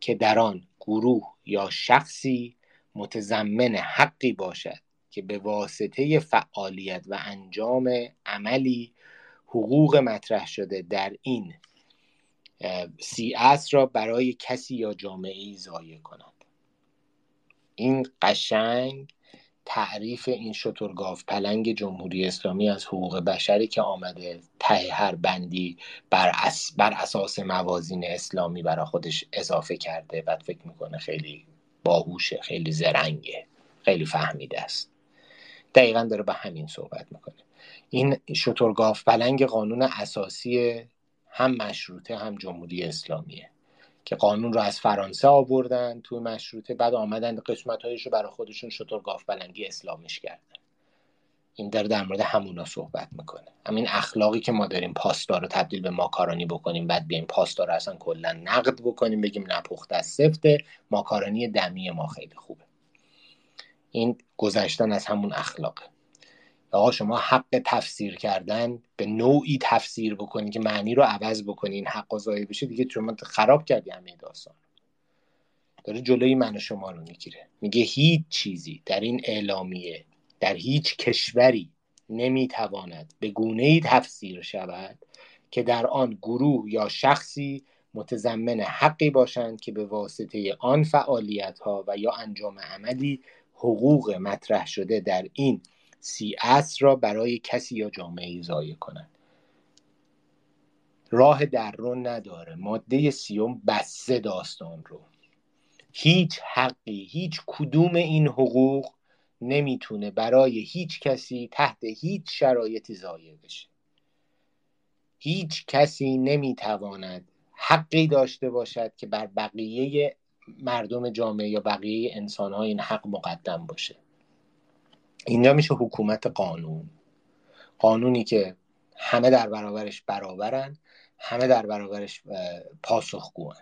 که در آن گروه یا شخصی متضمن حقی باشد که به واسطه فعالیت و انجام عملی حقوق مطرح شده در این سی را برای کسی یا جامعه ای ضایع کند این قشنگ تعریف این شترگاف پلنگ جمهوری اسلامی از حقوق بشری که آمده ته هر بندی بر, بر اساس موازین اسلامی برای خودش اضافه کرده بعد فکر می‌کنه خیلی باهوشه خیلی زرنگه خیلی فهمیده است. دقیقا داره به همین صحبت می‌کنه. این شترگاف پلنگ قانون اساسی هم مشروطه هم جمهوری اسلامیه که قانون رو از فرانسه آوردن توی مشروطه بعد آمدن قسمت رو برای خودشون شترگاف بلنگی اسلامیش کردن. این در در مورد همونا صحبت می‌کنه. همین اخلاقی که ما داریم پاستا رو تبدیل به ماکارونی بکنیم بعد بیایم پاستا رو اصلا کلا نقد بکنیم بگیم نپخته از سفته ماکارونی دمی ما خیلی خوبه. این گذشتن از همون اخلاقه. آقا شما حق تفسیر کردن به نوعی تفسیر بکنی که معنی رو عوض بکنی این حق ضایع بشه دیگه شما خراب کردی همه داستان داره جلوی من و شما رو می‌گیره. میگه هیچ چیزی در این اعلامیه در هیچ کشوری نمی‌تواند به گونه ای تفسیر شود که در آن گروه یا شخصی متضمن حقی باشند که به واسطه آن فعالیت ها و یا انجام عملی حقوق مطرح شده در این سی اصر را برای کسی یا جامعه ضایع کنند راه درون نداره. ماده سیوم بسته داستان رو. هیچ حقی هیچ کدوم این حقوق نمی‌تونه برای هیچ کسی تحت هیچ شرایطی ضایع بشه. هیچ کسی نمی‌تواند حقی داشته باشد که بر بقیه مردم جامعه یا بقیه انسان ها این حق مقدم باشه. اینجا میشه حکومت قانون. قانونی که همه در برابرش برابرن همه در برابرش پاسخگوان.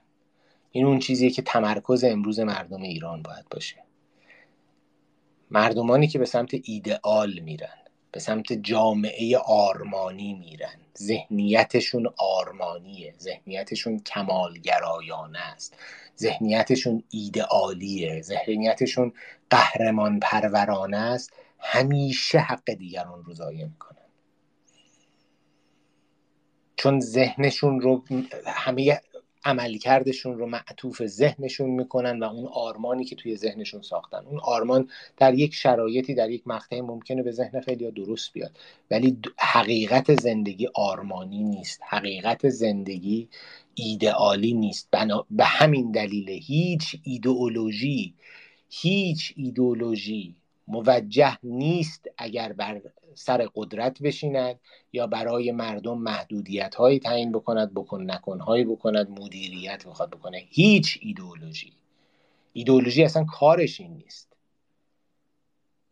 این اون چیزیه که تمرکز امروز مردم ایران باید باشه. مردمانی که به سمت ایدئال میرن به سمت جامعه آرمانی میرن. ذهنیتشون آرمانیه ذهنیتشون کمالگرایانه است. ذهنیتشون ایدئالیه ذهنیتشون قهرمان پرورانه است. همیشه حق دیگران رو ضایع می‌کنن. چون ذهنشون رو همه عملکردشون رو معطوف ذهنشون می‌کنن و اون آرمانی که توی ذهنشون ساختن. اون آرمان در یک شرایطی در یک مقطعی ممکنه به ذهن خیلی درست بیاد. ولی حقیقت زندگی آرمانی نیست. حقیقت زندگی ایدئالی نیست. به همین دلیل هیچ ایدئولوژی هیچ ایدئولوژی موجه نیست اگر بر سر قدرت بشیند یا برای مردم محدودیت هایی تعیین بکند بکن نکن هایی بکند مدیریت می‌خواد بکنه. هیچ ایدئولوژی. ایدئولوژی اصلا کارش این نیست.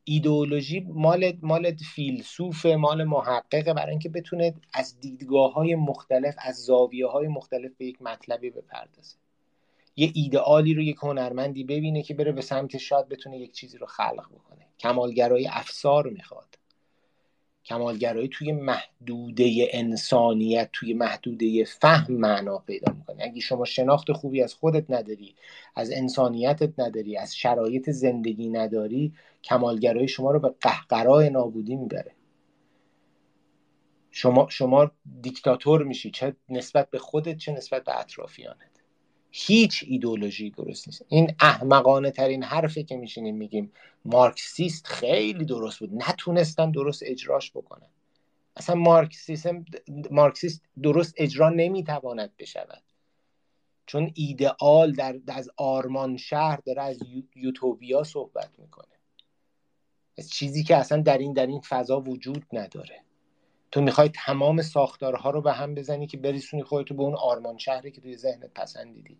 ایدئولوژی مال مال فیلسوف مال محققه برای اینکه بتونه از دیدگاه های مختلف از زاویه های مختلف به یک مطلبی بپردازه. یه ایدئالی رو یک هنرمندی ببینه که بره به سمت شاد بتونه یک چیزی رو خلق بکنه. کمالگرایی افسار می‌خواد. کمالگرایی توی محدوده انسانیت توی محدوده فهم معنا پیدا می‌کنه. اگه شما شناخت خوبی از خودت نداری از انسانیتت نداری از شرایط زندگی نداری کمالگرایی شما رو به قهقرای نابودی می‌بره. شما شما دیکتاتور میشی چه نسبت به خودت چه نسبت به اطرافیانت. هیچ ایدولوژی درست نیست. این احمقانه ترین حرفی که میشینیم میگیم مارکسیست خیلی درست بود. نتونستن درست اجراش بکنن. اصلا مارکسیسم مارکسیست درست اجرا نمی‌تواند بشود. چون ایدئال در از آرمان شهر داره از یوتوبیا صحبت می‌کنه. از چیزی که اصلا در این در این فضا وجود نداره. تو می‌خوای تمام ساختارها رو به هم بزنی که بریسونی خودتو به اون آرمان شهری که توی ذهنت پسندیدی.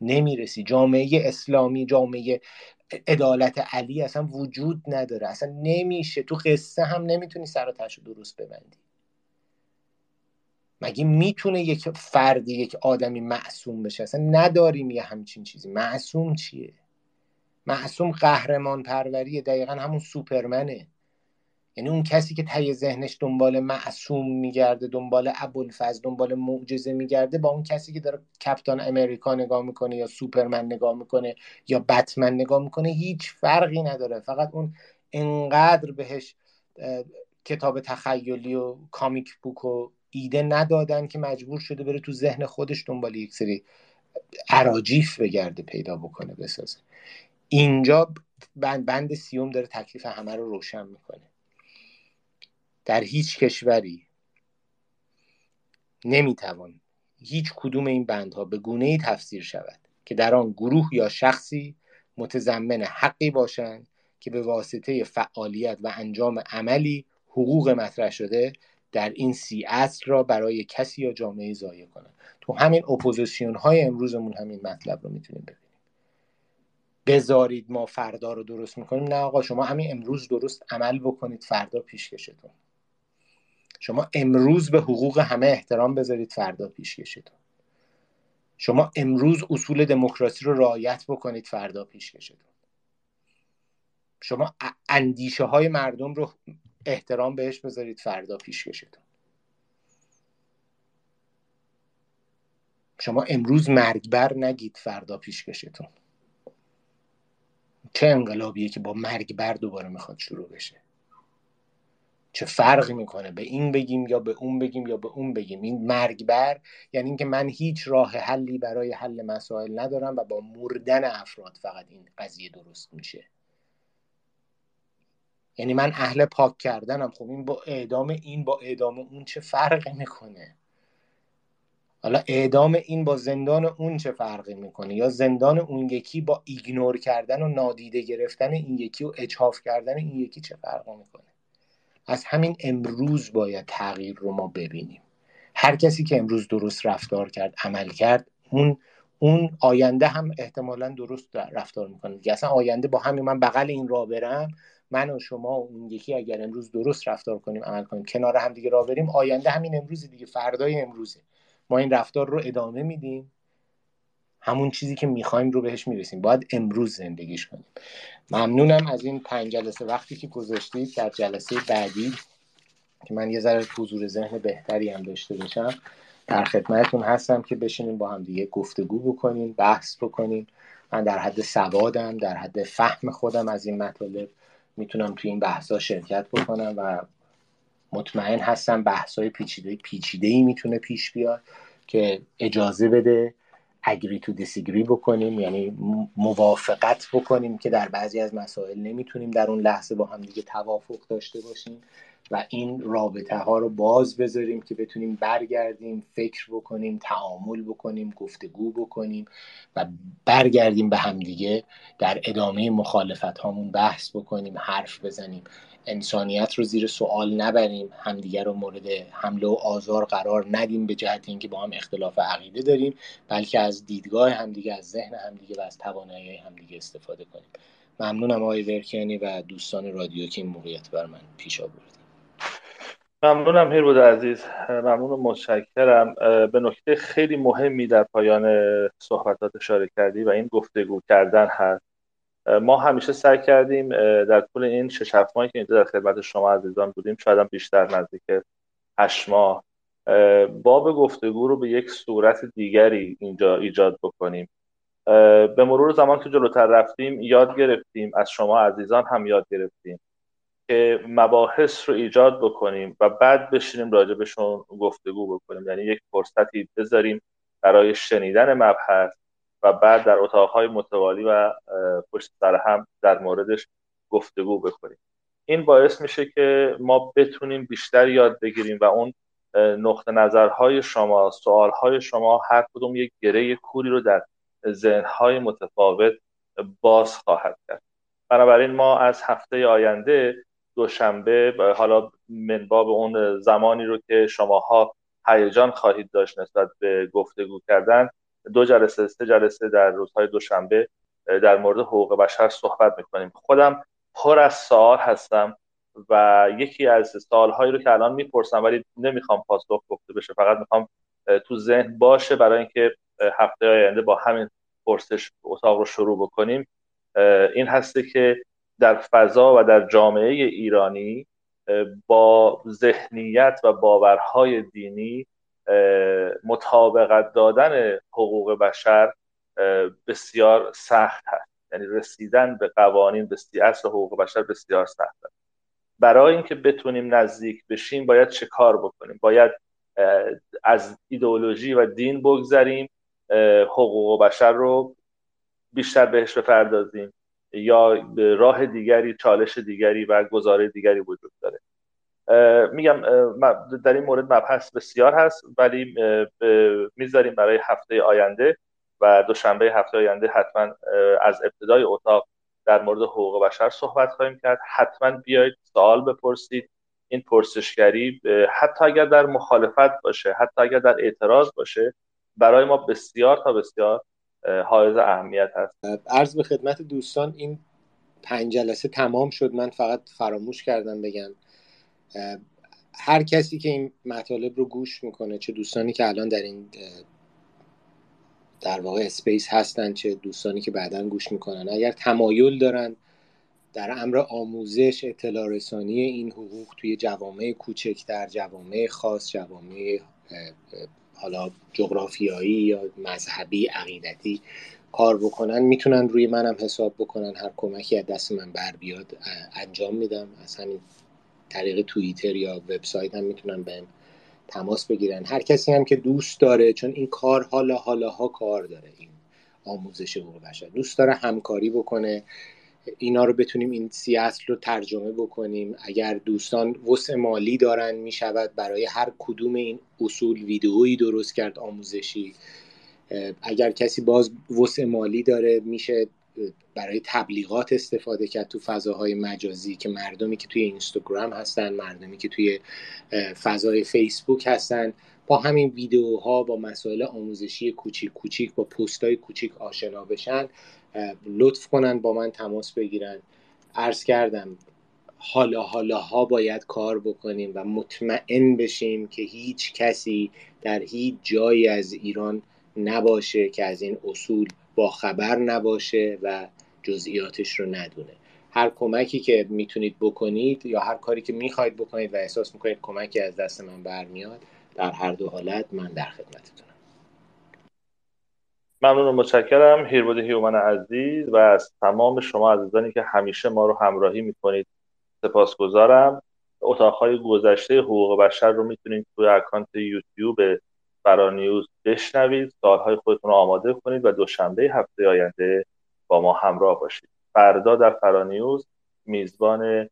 نمی‌رسی. جامعه اسلامی جامعه عدالت علی اصلا وجود نداره. اصلا نمیشه. تو قصه هم نمی‌تونی سر رو درست ببندی. مگه می‌تونه یک فردی یک آدمی معصوم بشه؟ اصلا نداریم یه همچین چیزی. معصوم چیه؟ معصوم قهرمان پروریه دقیقا همون سوپرمنه. یعنی اون کسی که تای ذهنش دنبال معصوم میگرده دنبال ابوالفضل دنبال معجزه میگرده با اون کسی که داره کپتان امریکا نگاه می‌کنه یا سوپرمن نگاه می‌کنه یا بتمن نگاه می‌کنه هیچ فرقی نداره. فقط اون انقدر بهش کتاب تخیلی و کامیک بوک و ایده ندادن که مجبور شده بره تو ذهن خودش دنبال یک سری عراجیف بگرده پیدا بکنه بسازه. اینجا بند, بند سیوم داره تکلیف همه رو روشن می‌کنه. در هیچ کشوری نمی‌توان هیچ کدوم این بندها به گونه ای تفسیر شود که در آن گروه یا شخصی متضمن حقی باشند که به واسطه فعالیت و انجام عملی حقوق مطرح شده در این سی اصل را برای کسی یا جامعه ضایع کنند. تو همین اپوزیسیون های امروزمون همین مطلب رو می‌تونیم ببینیم. بذارید ما فردا رو درست می‌کنیم. نه آقا شما همین امروز درست عمل بکنید فردا پیشکشتون شما امروز به حقوق همه احترام بذارید فردا پیشکشتون شما امروز اصول دموکراسی رو رعایت بکنید فردا پیشکشتون شما اندیشه های مردم رو احترام بهش بذارید فردا پیشکشتون شما امروز مرگبر نگید فردا پیشکشتون چه انقلابیه که با مرگبر دوباره می‌خواد شروع بشه؟ چه فرقی می‌کنه؟ به این بگیم یا به اون بگیم یا به اون بگیم؟ این مرگبر یعنی اینکه من هیچ راه حلی برای حل مسائل ندارم و با مردن افراد فقط این قضیه درست میشه. یعنی من اهل پاک کردنم. خب این با اعدام این با اعدام اون چه فرقی می‌کنه؟ حالا اعدام این با زندان اون چه فرقی می‌کنه؟ یا زندان اون یکی با ایگنور کردن و نادیده گرفتن این یکی و اجحاف کردن این یکی چه فرقی می‌کنه؟ از همین امروز باید تغییر رو ما ببینیم. هر کسی که امروز درست رفتار کرد عمل کرد اون اون آینده هم احتمالا درست رفتار می‌کنه. دیگه اصلا آینده با همین من بغل این را برم من و شما و اون یکی اگر امروز درست رفتار کنیم عمل کنیم کنار هم دیگه را بریم آینده همین امروز دیگه فردای امروزه. ما این رفتار رو ادامه میدیم. همون چیزی که می‌خوایم رو بهش می‌رسیم. باید امروز زندگیش کنیم. ممنونم از این پنج جلسه وقتی که گذاشتید در جلسه بعدی که من یه ذره حضور ذهن بهتری هم داشته باشم. در خدمتتون هستم که بشینیم با هم دیگه گفتگو بکنیم بحث بکنیم. من در حد سوادم در حد فهم خودم از این مطالب می‌تونم توی این بحثا شرکت بکنم و مطمئن هستم بحثای پیچیده پیچیده ای می‌تونه پیش بیاد که اجازه بده اگری تو دیسیگری بکنیم یعنی موافقت بکنیم که در بعضی از مسائل نمی‌تونیم در اون لحظه با هم دیگه توافق داشته باشیم. و این رابطه ها رو باز بذاریم که بتونیم برگردیم فکر بکنیم تعامل بکنیم گفتگو بکنیم و برگردیم به همدیگه در ادامه مخالفت هامون بحث بکنیم حرف بزنیم. انسانیت رو زیر سوال نبریم همدیگه رو مورد حمله و آزار قرار ندیم به جهت اینکه با هم اختلاف عقیده داریم بلکه از دیدگاه همدیگه از ذهن همدیگه و از توانایی همدیگه استفاده کنیم. ممنونم آقای ورکیانی و دوستان رادیو که این موقعیت بر من پیش آوردیم
ممنونم هیرود عزیز. ممنون متشکرم. به نکته خیلی مهمی در پایان صحبتات اشاره کردی و این گفتگو کردن هست. ما همیشه سعی کردیم در طول این شش هفت ماهی که اینجا در خدمت شما عزیزان بودیم شاید هم بیشتر نزدیک هشت ماه باب گفتگو رو به یک صورت دیگری اینجا ایجاد بکنیم. به مرور زمان که جلوتر رفتیم یاد گرفتیم از شما عزیزان هم یاد گرفتیم. که مباحث رو ایجاد بکنیم و بعد بشینیم راجبشون گفتگو بکنیم. یعنی یک فرصتی بذاریم برای شنیدن مبحث و بعد در اتاقهای متوالی و پشت سر هم در موردش گفتگو بکنیم. این باعث میشه که ما بتونیم بیشتر یاد بگیریم و اون نقطه نظرهای شما سوالهای شما هر کدوم یک گره کوری رو در ذهنهای متفاوت باز خواهد کرد. بنابراین ما از هفته آینده دوشنبه حالا منباب اون زمانی رو که شماها هیجان خواهید داشت نسبت به گفتگو کردن دو جلسه سه جلسه در روزهای دوشنبه در مورد حقوق بشر صحبت می‌کنیم. خودم پر از سوال هستم و یکی از سوالهایی رو که الان می‌پرسم ولی نمی‌خوام پاسخ گفته بشه فقط می‌خوام تو ذهن باشه برای اینکه هفته آینده با همین پرسش اتاق رو شروع بکنیم. این هسته که در فضا و در جامعه ایرانی با ذهنیت و باورهای دینی مطابقت دادن حقوق بشر بسیار سخت هست. یعنی رسیدن به قوانین به اصل حقوق بشر بسیار سخت هست. برای اینکه بتونیم نزدیک بشیم باید چه کار بکنیم؟ باید از ایدئولوژی و دین بگذریم حقوق بشر رو بیشتر بهش بپردازیم. یا راه دیگری چالش دیگری و گزاره دیگری وجود داره. میگم در این مورد مبحث بسیار هست ولی می‌ذاریم برای هفته آینده و دوشنبه هفته آینده حتما از ابتدای اتاق در مورد حقوق بشر صحبت خواهیم کرد. حتما بیایید سوال بپرسید. این پرسشگری حتی اگر در مخالفت باشه حتی اگر در اعتراض باشه برای ما بسیار تا بسیار حائز اهمیت هست.
عرض به خدمت دوستان این پنج جلسه تمام شد. من فقط فراموش کردم بگم هر کسی که این مطالب رو گوش می‌کنه چه دوستانی که الان در این در واقع اسپیس هستن چه دوستانی که بعدا گوش می‌کنن. اگر تمایل دارن در امر آموزش اطلاع رسانی این حقوق توی جوامع کوچکتر جوامع خاص جوامع حالا جغرافیایی یا مذهبی عقیدتی کار بکنن می‌تونن روی منم حساب بکنن هر کمکی از دست من بر بیاد انجام میدم. از همین طریق توییتر یا وبسایت هم می‌تونن به تماس بگیرن. هر کسی هم که دوست داره چون این کار حالا حالا ها کار داره این آموزش حقوق بشر. دوست داره همکاری بکنه. اینا رو بتونیم این سی اصل رو ترجمه بکنیم. اگر دوستان وسع مالی دارن می‌شود برای هر کدوم این اصول ویدئویی درست کرد آموزشی. اگر کسی باز وسع مالی داره میشه برای تبلیغات استفاده کرد تو فضاهای مجازی که مردمی که توی اینستاگرام هستن مردمی که توی فضای فیسبوک هستن. با همین ویدیوها با مسائل آموزشی کوچیک کوچیک با پستای کوچیک آشنا بشن. لطف کنن با من تماس بگیرن. عرض کردم حالا حالا ها باید کار بکنیم و مطمئن بشیم که هیچ کسی در هیچ جایی از ایران نباشه که از این اصول با خبر نباشه و جزئیاتش رو ندونه. هر کمکی که می‌تونید بکنید یا هر کاری که می‌خواید بکنید و احساس می‌کنید کمکی از دست من برمیاد در هر دو حالت من در خدمتتونم.
ممنون و متشکرم. هیربود هیومن عزیز و از تمام شما عزیزانی که همیشه ما رو همراهی می‌کنید. سپاسگزارم. اتاقهای گذشته حقوق بشر رو می‌تونید توی اکانت یوتیوب فرانیوز بشنوید. سالهای خودتون رو آماده کنید و دوشنبه هفته آینده با ما همراه باشید. فردا در فرانیوز میزبان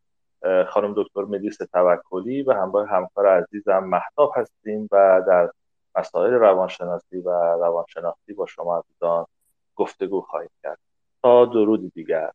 خانم دکتر مدیس توکلی و همراه همکار عزیزم محتاب هستیم و در مسائل روانشناسی و روانشناسی با شما عزیزان گفتگو خواهیم کرد. تا درودی دیگر.